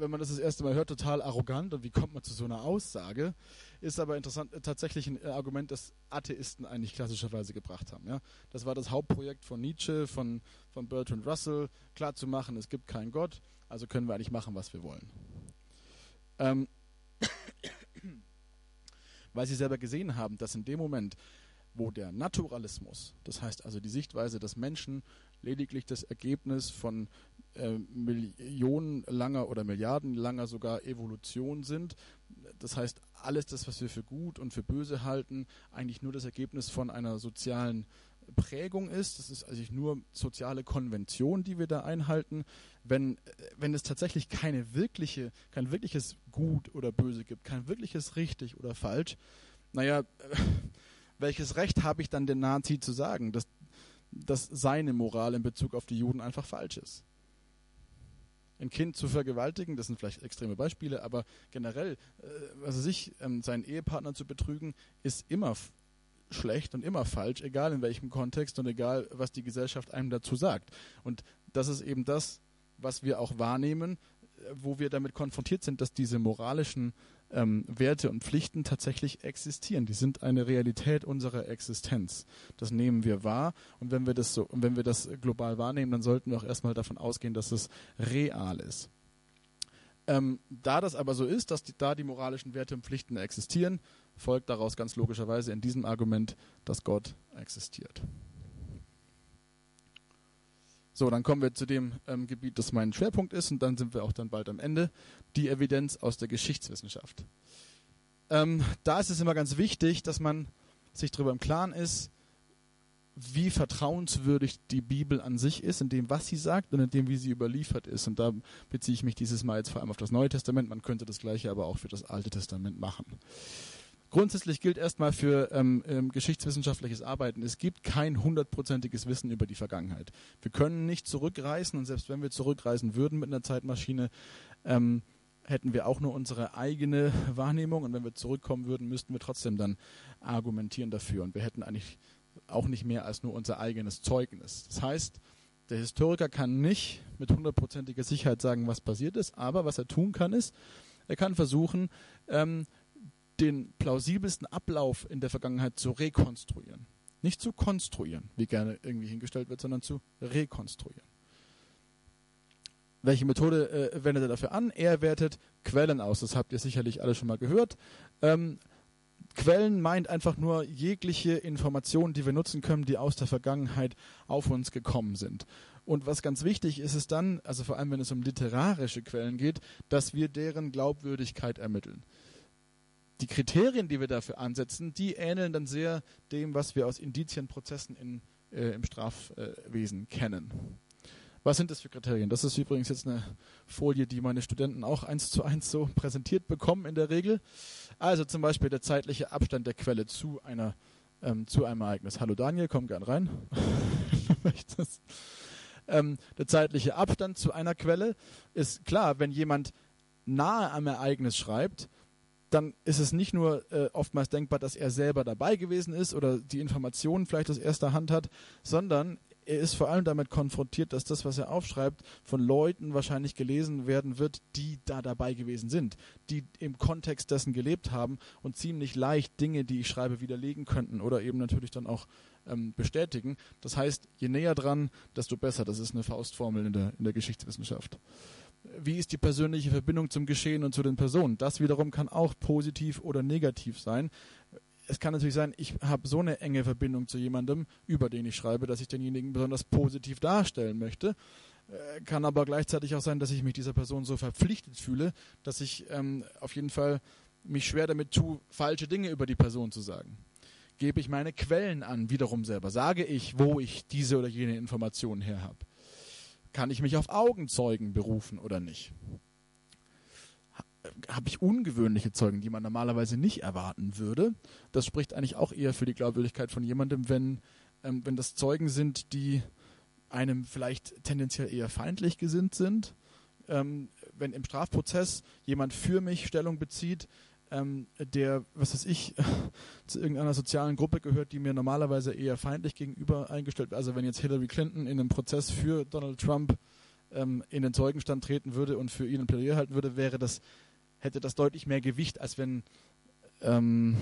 wenn man das das erste Mal hört, total arrogant und wie kommt man zu so einer Aussage? Ist aber interessant, äh, tatsächlich ein Argument, das Atheisten eigentlich klassischerweise gebracht haben. Ja? Das war das Hauptprojekt von Nietzsche, von, von Bertrand Russell, klarzumachen, es gibt keinen Gott, also können wir eigentlich machen, was wir wollen. Ähm, [COUGHS] weil sie selber gesehen haben, dass in dem Moment, wo der Naturalismus, das heißt also die Sichtweise, dass Menschen lediglich das Ergebnis von äh, millionenlanger oder milliardenlanger sogar Evolution sind, das heißt alles das, was wir für gut und für böse halten, eigentlich nur das Ergebnis von einer sozialen Prägung ist. Das ist also nur soziale Konvention, die wir da einhalten. Wenn, wenn es tatsächlich keine wirkliche, kein wirkliches Gut oder Böse gibt, kein wirkliches richtig oder falsch, naja, [LAUGHS] welches Recht habe ich dann den Nazi zu sagen, dass, dass seine Moral in Bezug auf die Juden einfach falsch ist? Ein Kind zu vergewaltigen, das sind vielleicht extreme Beispiele, aber generell, äh, also sich, ähm, seinen Ehepartner zu betrügen, ist immer schlecht und immer falsch, egal in welchem Kontext und egal, was die Gesellschaft einem dazu sagt. Und das ist eben das, was wir auch wahrnehmen, wo wir damit konfrontiert sind, dass diese moralischen ähm, Werte und Pflichten tatsächlich existieren. Die sind eine Realität unserer Existenz. Das nehmen wir wahr und wenn wir das so, wenn wir das global wahrnehmen, dann sollten wir auch erstmal davon ausgehen, dass es real ist. Ähm, da das aber so ist, dass die, da die moralischen Werte und Pflichten existieren, folgt daraus ganz logischerweise in diesem Argument, dass Gott existiert. So, dann kommen wir zu dem ähm, Gebiet, das mein Schwerpunkt ist, und dann sind wir auch dann bald am Ende. Die Evidenz aus der Geschichtswissenschaft. Ähm, da ist es immer ganz wichtig, dass man sich darüber im Klaren ist, wie vertrauenswürdig die Bibel an sich ist, in dem, was sie sagt und in dem, wie sie überliefert ist. Und da beziehe ich mich dieses Mal jetzt vor allem auf das Neue Testament. Man könnte das gleiche aber auch für das Alte Testament machen. Grundsätzlich gilt erstmal für ähm, ähm, geschichtswissenschaftliches Arbeiten, es gibt kein hundertprozentiges Wissen über die Vergangenheit. Wir können nicht zurückreisen und selbst wenn wir zurückreisen würden mit einer Zeitmaschine, ähm, hätten wir auch nur unsere eigene Wahrnehmung und wenn wir zurückkommen würden, müssten wir trotzdem dann argumentieren dafür und wir hätten eigentlich auch nicht mehr als nur unser eigenes Zeugnis. Das heißt, der Historiker kann nicht mit hundertprozentiger Sicherheit sagen, was passiert ist, aber was er tun kann, ist, er kann versuchen, ähm, den plausibelsten Ablauf in der Vergangenheit zu rekonstruieren. Nicht zu konstruieren, wie gerne irgendwie hingestellt wird, sondern zu rekonstruieren. Welche Methode äh, wendet er dafür an? Er wertet Quellen aus. Das habt ihr sicherlich alle schon mal gehört. Ähm, Quellen meint einfach nur jegliche Informationen, die wir nutzen können, die aus der Vergangenheit auf uns gekommen sind. Und was ganz wichtig ist, ist dann, also vor allem wenn es um literarische Quellen geht, dass wir deren Glaubwürdigkeit ermitteln die Kriterien, die wir dafür ansetzen, die ähneln dann sehr dem, was wir aus Indizienprozessen in, äh, im Strafwesen kennen. Was sind das für Kriterien? Das ist übrigens jetzt eine Folie, die meine Studenten auch eins zu eins so präsentiert bekommen in der Regel. Also zum Beispiel der zeitliche Abstand der Quelle zu einer ähm, zu einem Ereignis. Hallo Daniel, komm gern rein. [LAUGHS] ähm, der zeitliche Abstand zu einer Quelle ist klar, wenn jemand nahe am Ereignis schreibt, dann ist es nicht nur äh, oftmals denkbar, dass er selber dabei gewesen ist oder die Informationen vielleicht aus erster Hand hat, sondern er ist vor allem damit konfrontiert, dass das, was er aufschreibt, von Leuten wahrscheinlich gelesen werden wird, die da dabei gewesen sind, die im Kontext dessen gelebt haben und ziemlich leicht Dinge, die ich schreibe, widerlegen könnten oder eben natürlich dann auch ähm, bestätigen. Das heißt, je näher dran, desto besser. Das ist eine Faustformel in der, in der Geschichtswissenschaft wie ist die persönliche Verbindung zum Geschehen und zu den Personen. Das wiederum kann auch positiv oder negativ sein. Es kann natürlich sein, ich habe so eine enge Verbindung zu jemandem, über den ich schreibe, dass ich denjenigen besonders positiv darstellen möchte. Äh, kann aber gleichzeitig auch sein, dass ich mich dieser Person so verpflichtet fühle, dass ich ähm, auf jeden Fall mich schwer damit tue, falsche Dinge über die Person zu sagen. Gebe ich meine Quellen an, wiederum selber. Sage ich, wo ich diese oder jene Informationen her habe. Kann ich mich auf Augenzeugen berufen oder nicht? Habe ich ungewöhnliche Zeugen, die man normalerweise nicht erwarten würde? Das spricht eigentlich auch eher für die Glaubwürdigkeit von jemandem, wenn, ähm, wenn das Zeugen sind, die einem vielleicht tendenziell eher feindlich gesinnt sind. Ähm, wenn im Strafprozess jemand für mich Stellung bezieht, ähm, der, was weiß ich, [LAUGHS] zu irgendeiner sozialen Gruppe gehört, die mir normalerweise eher feindlich gegenüber eingestellt wird. Also wenn jetzt Hillary Clinton in einem Prozess für Donald Trump ähm, in den Zeugenstand treten würde und für ihn ein Plädoyer halten würde, wäre das, hätte das deutlich mehr Gewicht, als wenn ähm,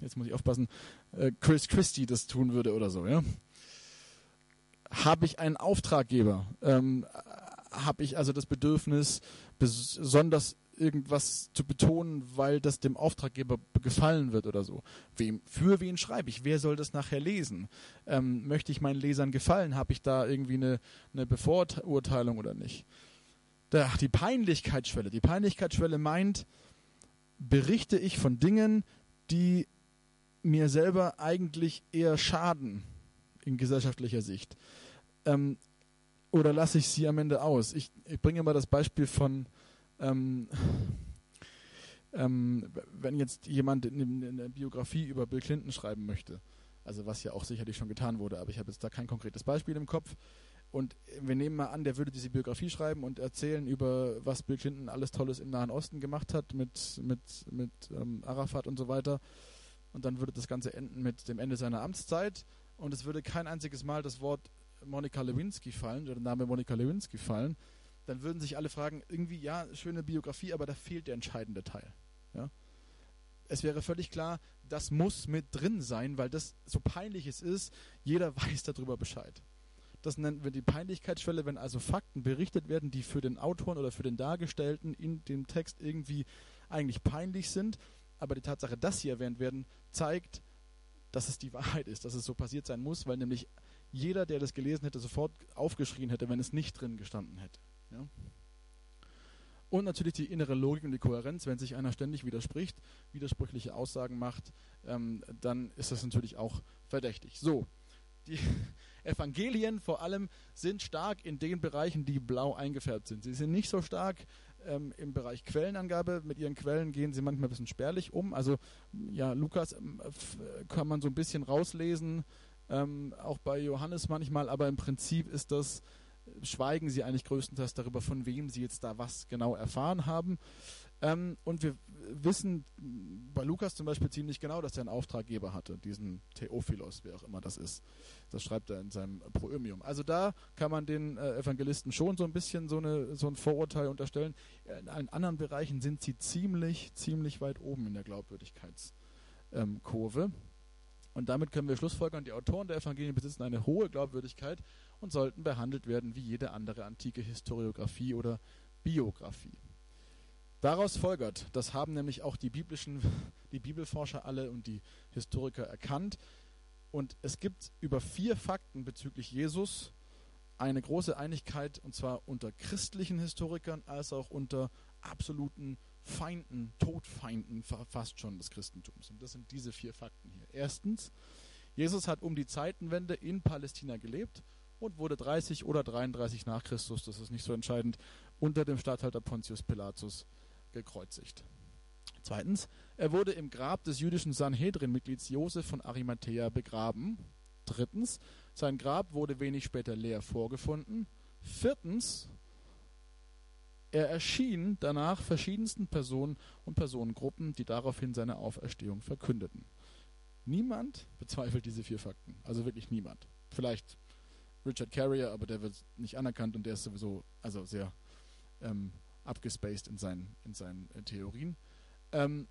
jetzt muss ich aufpassen, äh, Chris Christie das tun würde oder so, ja. Habe ich einen Auftraggeber? Ähm, Habe ich also das Bedürfnis, besonders irgendwas zu betonen, weil das dem Auftraggeber gefallen wird oder so. Wem, für wen schreibe ich? Wer soll das nachher lesen? Ähm, möchte ich meinen Lesern gefallen? Habe ich da irgendwie eine, eine Bevorurteilung oder nicht? Da, die Peinlichkeitsschwelle. Die Peinlichkeitsschwelle meint, berichte ich von Dingen, die mir selber eigentlich eher schaden in gesellschaftlicher Sicht. Ähm, oder lasse ich sie am Ende aus? Ich, ich bringe mal das Beispiel von ähm, ähm, wenn jetzt jemand eine, Biografie über Bill Clinton schreiben möchte, also was ja auch sicherlich schon getan wurde, aber ich habe jetzt da kein konkretes Beispiel im Kopf. Und wir nehmen mal an, der würde diese Biografie schreiben und erzählen über, was Bill Clinton alles Tolles im Nahen Osten gemacht hat mit, mit, mit ähm, Arafat und so weiter. und dann würde das Ganze enden mit dem Ende seiner Amtszeit und es würde kein einziges Mal das Wort Monika Lewinsky fallen oder der Name Monika Lewinsky fallen, dann würden sich alle fragen, irgendwie, ja, schöne Biografie, aber da fehlt der entscheidende Teil. Ja? Es wäre völlig klar, das muss mit drin sein, weil das so peinlich es ist, jeder [LAUGHS] weiß darüber Bescheid. Das nennen wir die Peinlichkeitsschwelle, wenn also Fakten berichtet werden, die für den Autoren oder für den Dargestellten in dem Text irgendwie eigentlich peinlich sind, aber die Tatsache, dass sie erwähnt werden, zeigt, dass es die Wahrheit ist, dass es so passiert sein muss, weil nämlich jeder, der das gelesen hätte, sofort aufgeschrien hätte, wenn es nicht drin gestanden hätte. Ja? Und natürlich die innere Logik und die Kohärenz, wenn sich einer ständig widerspricht, widersprüchliche Aussagen macht, ähm, dann ist das natürlich auch verdächtig. So, die [LAUGHS] Evangelien vor allem sind stark in den Bereichen, die blau eingefärbt sind. Sie sind nicht so stark ähm, im Bereich Quellenangabe. Mit ihren Quellen gehen sie manchmal ein bisschen spärlich um. Also ja, Lukas ähm, kann man so ein bisschen rauslesen, ähm, auch bei Johannes manchmal, aber im Prinzip ist das schweigen sie eigentlich größtenteils darüber, von wem sie jetzt da was genau erfahren haben. Ähm, und wir wissen bei Lukas zum Beispiel ziemlich genau, dass er einen Auftraggeber hatte, diesen Theophilos, wer auch immer das ist. Das schreibt er in seinem Proömium. Also da kann man den äh, Evangelisten schon so ein bisschen so, eine, so ein Vorurteil unterstellen. In allen anderen Bereichen sind sie ziemlich, ziemlich weit oben in der Glaubwürdigkeitskurve. Ähm, und damit können wir schlussfolgern, die Autoren der Evangelien besitzen eine hohe Glaubwürdigkeit und sollten behandelt werden wie jede andere antike Historiographie oder Biografie. Daraus folgert, das haben nämlich auch die biblischen, die Bibelforscher alle und die Historiker erkannt. Und es gibt über vier Fakten bezüglich Jesus eine große Einigkeit, und zwar unter christlichen Historikern als auch unter absoluten Feinden, Todfeinden fast schon des Christentums. Und das sind diese vier Fakten hier. Erstens, Jesus hat um die Zeitenwende in Palästina gelebt und wurde 30 oder 33 nach Christus, das ist nicht so entscheidend, unter dem Statthalter Pontius Pilatus gekreuzigt. Zweitens, er wurde im Grab des jüdischen Sanhedrin-Mitglieds Josef von Arimathea begraben. Drittens, sein Grab wurde wenig später leer vorgefunden. Viertens, er erschien danach verschiedensten Personen und Personengruppen, die daraufhin seine Auferstehung verkündeten. Niemand bezweifelt diese vier Fakten. Also wirklich niemand. Vielleicht Richard Carrier, aber der wird nicht anerkannt und der ist sowieso also sehr ähm, abgespaced in seinen, in seinen äh, Theorien. Ähm,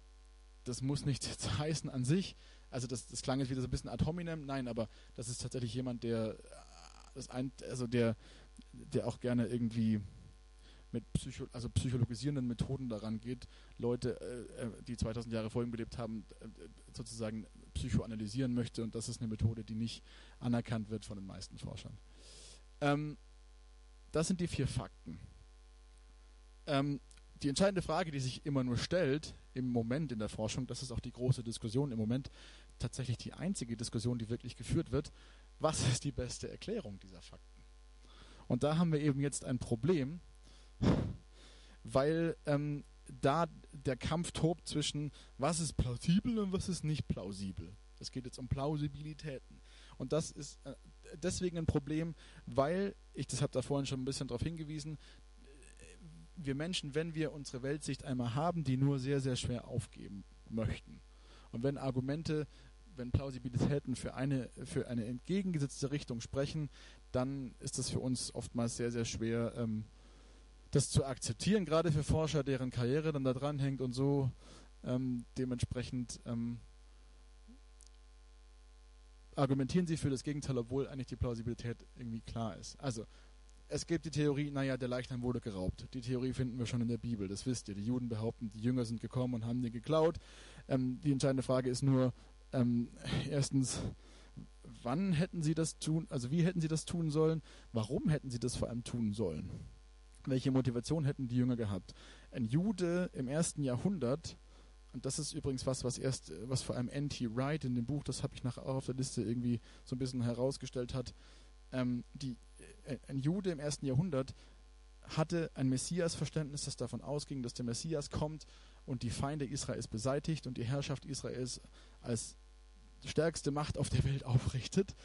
das muss nicht [LAUGHS] heißen an sich. Also das, das klang jetzt wieder so ein bisschen ad hominem. Nein, aber das ist tatsächlich jemand, der äh, das ein, also der, der auch gerne irgendwie mit Psycho also psychologisierenden Methoden daran geht, Leute, äh, äh die 2000 Jahre vor ihm gelebt haben, äh, sozusagen psychoanalysieren möchte. Und das ist eine Methode, die nicht anerkannt wird von den meisten Forschern. Ähm, das sind die vier Fakten. Ähm, die entscheidende Frage, die sich immer nur stellt im Moment in der Forschung, das ist auch die große Diskussion im Moment, tatsächlich die einzige Diskussion, die wirklich geführt wird, was ist die beste Erklärung dieser Fakten? Und da haben wir eben jetzt ein Problem, weil ähm, da der Kampf tobt zwischen, was ist plausibel und was ist nicht plausibel. Es geht jetzt um Plausibilitäten. Und das ist äh, deswegen ein Problem, weil, ich das habe da vorhin schon ein bisschen darauf hingewiesen, wir Menschen, wenn wir unsere Weltsicht einmal haben, die nur sehr, sehr schwer aufgeben möchten. Und wenn Argumente, wenn Plausibilitäten für eine, für eine entgegengesetzte Richtung sprechen, dann ist das für uns oftmals sehr, sehr schwer, ähm, das zu akzeptieren, gerade für Forscher, deren Karriere dann da dran hängt und so. Ähm, dementsprechend ähm, argumentieren sie für das Gegenteil, obwohl eigentlich die Plausibilität irgendwie klar ist. Also, es gibt die Theorie, naja, der Leichnam wurde geraubt. Die Theorie finden wir schon in der Bibel, das wisst ihr. Die Juden behaupten, die Jünger sind gekommen und haben den geklaut. Ähm, die entscheidende Frage ist nur, ähm, erstens, wann hätten sie das tun, also wie hätten sie das tun sollen? Warum hätten sie das vor allem tun sollen? Welche Motivation hätten die Jünger gehabt? Ein Jude im ersten Jahrhundert, und das ist übrigens was, was erst, was vor allem N.T. Wright in dem Buch, das habe ich nachher auch auf der Liste irgendwie so ein bisschen herausgestellt hat, ähm, die, äh, ein Jude im ersten Jahrhundert hatte ein Messias-Verständnis, das davon ausging, dass der Messias kommt und die Feinde Israels beseitigt und die Herrschaft Israels als stärkste Macht auf der Welt aufrichtet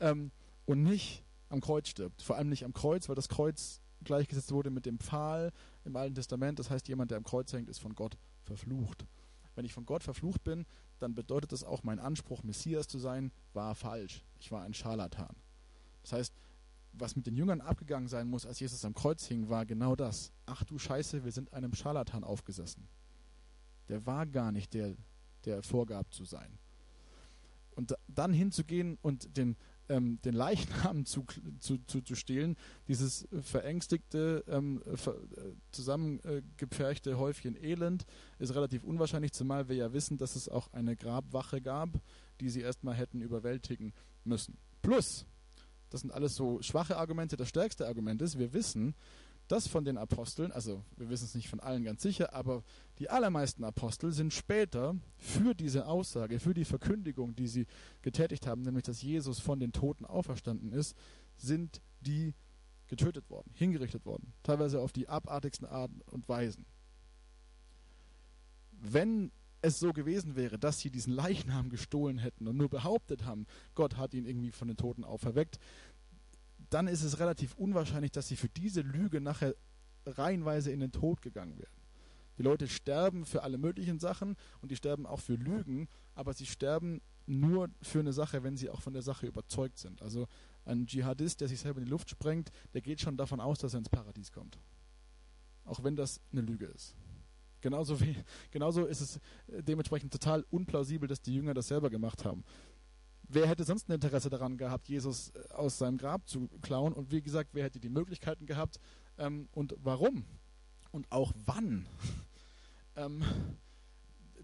ähm, und nicht am Kreuz stirbt. Vor allem nicht am Kreuz, weil das Kreuz gleichgesetzt wurde mit dem Pfahl im Alten Testament. Das heißt, jemand, der am Kreuz hängt, ist von Gott verflucht. wenn ich von Gott verflucht bin, dann bedeutet das auch, mein Anspruch, Messias zu sein, war falsch. Ich war ein Scharlatan. Das heißt, was mit den Jüngern abgegangen sein muss, als Jesus am Kreuz hing, war genau das. Ach du Scheiße, wir sind einem Scharlatan aufgesessen. Der war gar nicht der, der vorgab zu sein. Und dann hinzugehen und den, ähm, den Leichnam zu, zu, zu, zu stehlen, dieses verängstigte, ähm, ver, äh, zusammengepferchte Häufchen Elend, ist relativ unwahrscheinlich, zumal wir ja wissen, dass es auch eine Grabwache gab, die sie erstmal hätten überwältigen müssen. Plus, das sind alles so schwache Argumente. Das stärkste Argument ist, wir wissen, dass von den Aposteln, also wir wissen es nicht von allen ganz sicher, aber die allermeisten Apostel sind später für diese Aussage, für die Verkündigung, die sie getätigt haben, nämlich dass Jesus von den Toten auferstanden ist, sind die getötet worden, hingerichtet worden, teilweise auf die abartigsten Arten und Weisen. Wenn es so gewesen wäre, dass sie diesen Leichnam gestohlen hätten und nur behauptet haben, Gott hat ihn irgendwie von den Toten auferweckt, dann ist es relativ unwahrscheinlich, dass sie für diese Lüge nachher reihenweise in den Tod gegangen wären. Die Leute sterben für alle möglichen Sachen und die sterben auch für Lügen, aber sie sterben nur für eine Sache, wenn sie auch von der Sache überzeugt sind. Also ein Dschihadist, der sich selber in die Luft sprengt, der geht schon davon aus, dass er ins Paradies kommt. Auch wenn das eine Lüge ist. Genauso, wie, genauso ist es dementsprechend total unplausibel, dass die Jünger das selber gemacht haben. Wer hätte sonst ein Interesse daran gehabt, Jesus äh, aus seinem Grab zu klauen? Und wie gesagt, wer hätte die Möglichkeiten gehabt ähm, und warum? Und auch wann? [LAUGHS] ähm,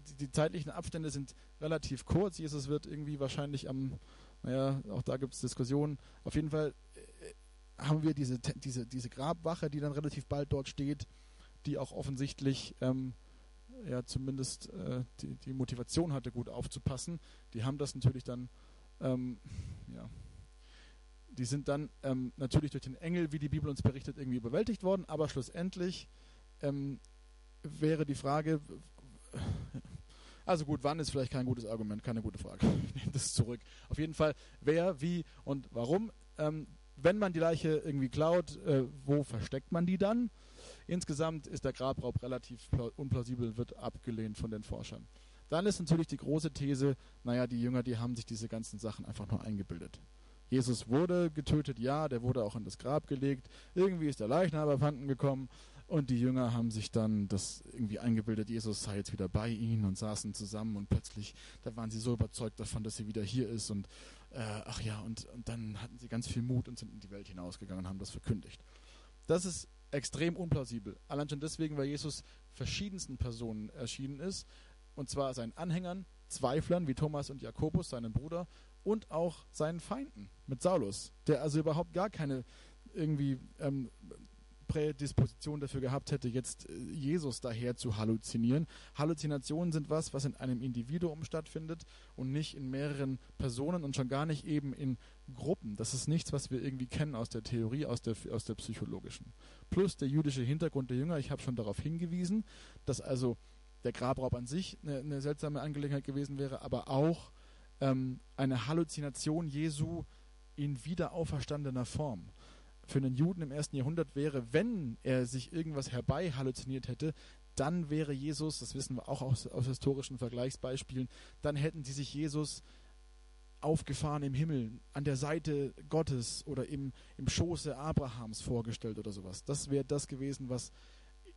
die, die, zeitlichen Abstände sind relativ kurz. Jesus wird irgendwie wahrscheinlich am, naja, auch da gibt es Diskussionen. Auf jeden Fall äh, haben wir diese, diese, diese Grabwache, die dann relativ bald dort steht die auch offensichtlich ähm, ja zumindest äh, die, die, Motivation hatte, gut aufzupassen. Die haben das natürlich dann, ähm, ja, die sind dann ähm, natürlich durch den Engel, wie die Bibel uns berichtet, irgendwie überwältigt worden, aber schlussendlich ähm, wäre die Frage, also gut, wann ist vielleicht kein gutes Argument, keine gute Frage. [LAUGHS] Ich nehme das zurück. Auf jeden Fall, wer, wie und warum. Ähm, wenn man die Leiche irgendwie klaut, äh, wo versteckt man die dann? Insgesamt ist der Grabraub relativ unplausibel, wird abgelehnt von den Forschern. Dann ist natürlich die große These, naja, die Jünger, die haben sich diese ganzen Sachen einfach nur eingebildet. Jesus wurde getötet, ja, der wurde auch in das Grab gelegt. Irgendwie ist der Leichnam abhanden gekommen und die Jünger haben sich dann das irgendwie eingebildet, Jesus sei jetzt wieder bei ihnen und saßen zusammen und plötzlich, da waren sie so überzeugt davon, dass sie wieder hier ist und äh, ach ja, und, und dann hatten sie ganz viel Mut und sind in die Welt hinausgegangen und haben das verkündigt. Das ist extrem unplausibel. Allein schon deswegen, weil Jesus verschiedensten Personen erschienen ist, und zwar seinen Anhängern, Zweiflern wie Thomas und Jakobus, seinem Bruder, und auch seinen Feinden mit Saulus, der also überhaupt gar keine irgendwie ähm, Prädisposition dafür gehabt hätte, jetzt äh, Jesus daher zu halluzinieren. Halluzinationen sind was, was in einem Individuum stattfindet und nicht in mehreren Personen und schon gar nicht eben in Gruppen. Das ist nichts, was wir irgendwie kennen aus der Theorie, aus der, aus der psychologischen. Plus der jüdische Hintergrund der Jünger, ich habe schon darauf hingewiesen, dass also der Grabraub an sich eine, eine seltsame Angelegenheit gewesen wäre, aber auch ähm, eine Halluzination Jesu in wieder auferstandener Form für einen Juden im ersten Jahrhundert wäre, wenn er sich irgendwas herbei halluziniert hätte, dann wäre Jesus, das wissen wir auch aus, aus historischen Vergleichsbeispielen, dann hätten sie sich Jesus aufgefahren im Himmel, an der Seite Gottes oder im, im Schoße Abrahams vorgestellt oder sowas. Das wäre das gewesen, was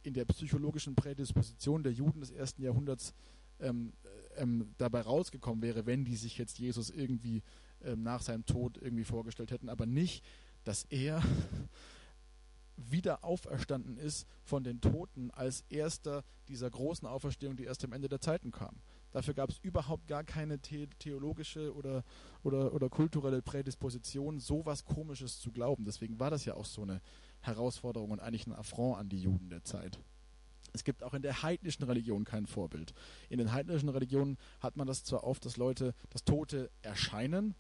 in der psychologischen Prädisposition der Juden des ersten Jahrhunderts ähm, ähm, dabei rausgekommen wäre, wenn die sich jetzt Jesus irgendwie ähm, nach seinem Tod irgendwie vorgestellt hätten, aber nicht dass er [LAUGHS] wieder auferstanden ist von den Toten als erster dieser großen Auferstehung, die erst am Ende der Zeiten kam. Dafür gab es überhaupt gar keine the theologische oder, oder, oder kulturelle Prädisposition, so was Komisches zu glauben. Deswegen war das ja auch so eine Herausforderung und eigentlich ein Affront an die Juden der Zeit. Es gibt auch in der heidnischen Religion kein Vorbild. In den heidnischen Religionen hat man das zwar oft, dass Leute, dass Tote erscheinen,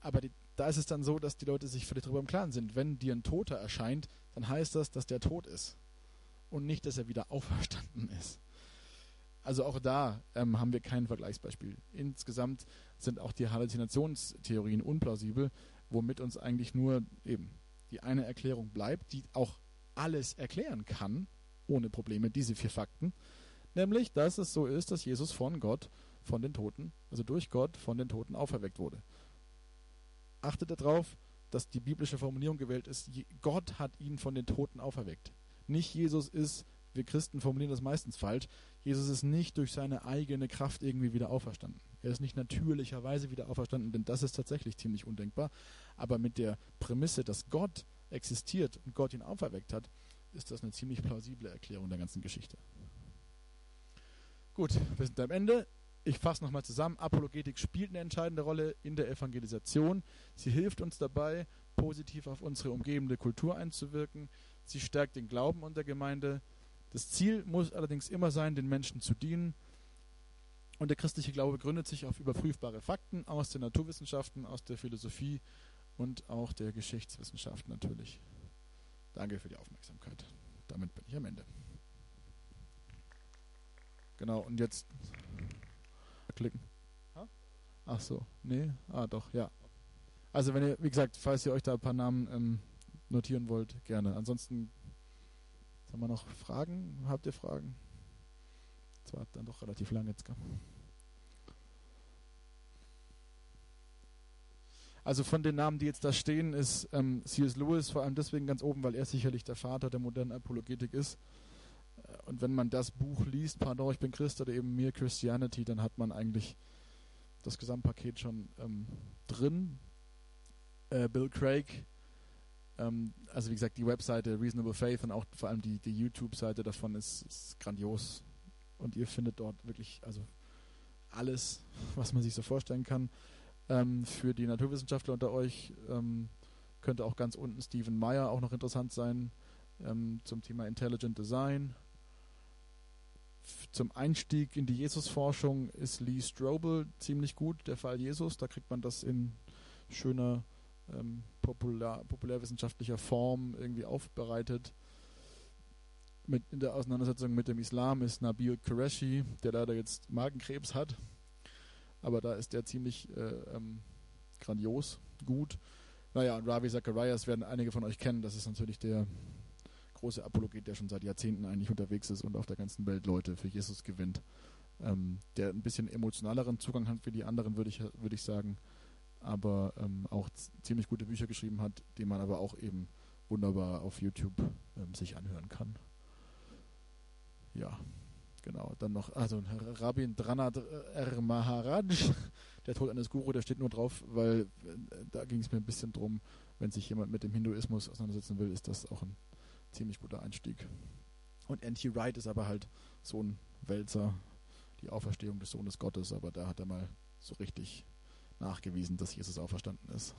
aber die da ist es dann so, dass die Leute sich völlig darüber im Klaren sind. Wenn dir ein Toter erscheint, dann heißt das, dass der tot ist. Und nicht, dass er wieder auferstanden ist. Also auch da ähm, haben wir kein Vergleichsbeispiel. Insgesamt sind auch die Halluzinationstheorien unplausibel, womit uns eigentlich nur eben die eine Erklärung bleibt, die auch alles erklären kann, ohne Probleme, diese vier Fakten, nämlich, dass es so ist, dass Jesus von Gott, von den Toten, also durch Gott von den Toten auferweckt wurde. Achtet darauf, dass die biblische Formulierung gewählt ist, Gott hat ihn von den Toten auferweckt. Nicht Jesus ist, wir Christen formulieren das meistens falsch, Jesus ist nicht durch seine eigene Kraft irgendwie wieder auferstanden. Er ist nicht natürlicherweise wieder auferstanden, denn das ist tatsächlich ziemlich undenkbar. Aber mit der Prämisse, dass Gott existiert und Gott ihn auferweckt hat, ist das eine ziemlich plausible Erklärung der ganzen Geschichte. Gut, wir sind am Ende. Ich fasse nochmal zusammen. Apologetik spielt eine entscheidende Rolle in der Evangelisation. Sie hilft uns dabei, positiv auf unsere umgebende Kultur einzuwirken. Sie stärkt den Glauben unter Gemeinde. Das Ziel muss allerdings immer sein, den Menschen zu dienen. Und der christliche Glaube gründet sich auf überprüfbare Fakten aus den Naturwissenschaften, aus der Philosophie und auch der Geschichtswissenschaft natürlich. Danke für die Aufmerksamkeit. Damit bin ich am Ende. Genau, und jetzt klicken. Ach so, nee, ah doch, ja. Also wenn ihr, wie gesagt, falls ihr euch da ein paar Namen ähm, notieren wollt, gerne. Ansonsten haben wir noch Fragen? Habt ihr Fragen? Das war dann doch relativ lang jetzt. Also von den Namen, die jetzt da stehen, ist ähm, C.S. Lewis vor allem deswegen ganz oben, weil er sicherlich der Vater der modernen Apologetik ist. Äh, und wenn man das Buch liest, Pardon, ich bin Christ oder eben Mere Christianity, dann hat man eigentlich das Gesamtpaket schon ähm, drin. Äh, Bill Craig, ähm, also wie gesagt, die Webseite Reasonable Faith und auch vor allem die, die YouTube-Seite davon ist, ist grandios. Und ihr findet dort wirklich also alles, was man sich so vorstellen kann. Ähm, für die Naturwissenschaftler unter euch ähm, könnte auch ganz unten Stephen Meyer auch noch interessant sein ähm, zum Thema Intelligent Design. Zum Einstieg in die Jesusforschung ist Lee Strobel ziemlich gut, der Fall Jesus. Da kriegt man das in schöner ähm, populär, populärwissenschaftlicher Form irgendwie aufbereitet. Mit, in der Auseinandersetzung mit dem Islam ist Nabil Qureshi, der leider jetzt Magenkrebs hat aber da ist der ziemlich äh, ähm, grandios, gut. Naja, und Ravi Zacharias werden einige von euch kennen. Das ist natürlich der große Apologet, der schon seit Jahrzehnten eigentlich unterwegs ist und auf der ganzen Welt Leute für Jesus gewinnt. Ähm, der ein bisschen emotionaleren Zugang hat wie die anderen, würde ich, würd ich sagen. Aber ähm, auch ziemlich gute Bücher geschrieben hat, die man aber auch eben wunderbar auf YouTube ähm, sich anhören kann. Ja. Genau, dann noch, also Rabindranath R. Maharaj, [LAUGHS] der Tod eines Guru, der steht nur drauf, weil äh, da ging es mir ein bisschen drum, wenn sich jemand mit dem Hinduismus auseinandersetzen will, ist das auch ein ziemlich guter Einstieg. Und N.T. Wright ist aber halt so ein Wälzer, die Auferstehung des Sohnes Gottes, aber da hat er mal so richtig nachgewiesen, dass Jesus auferstanden ist.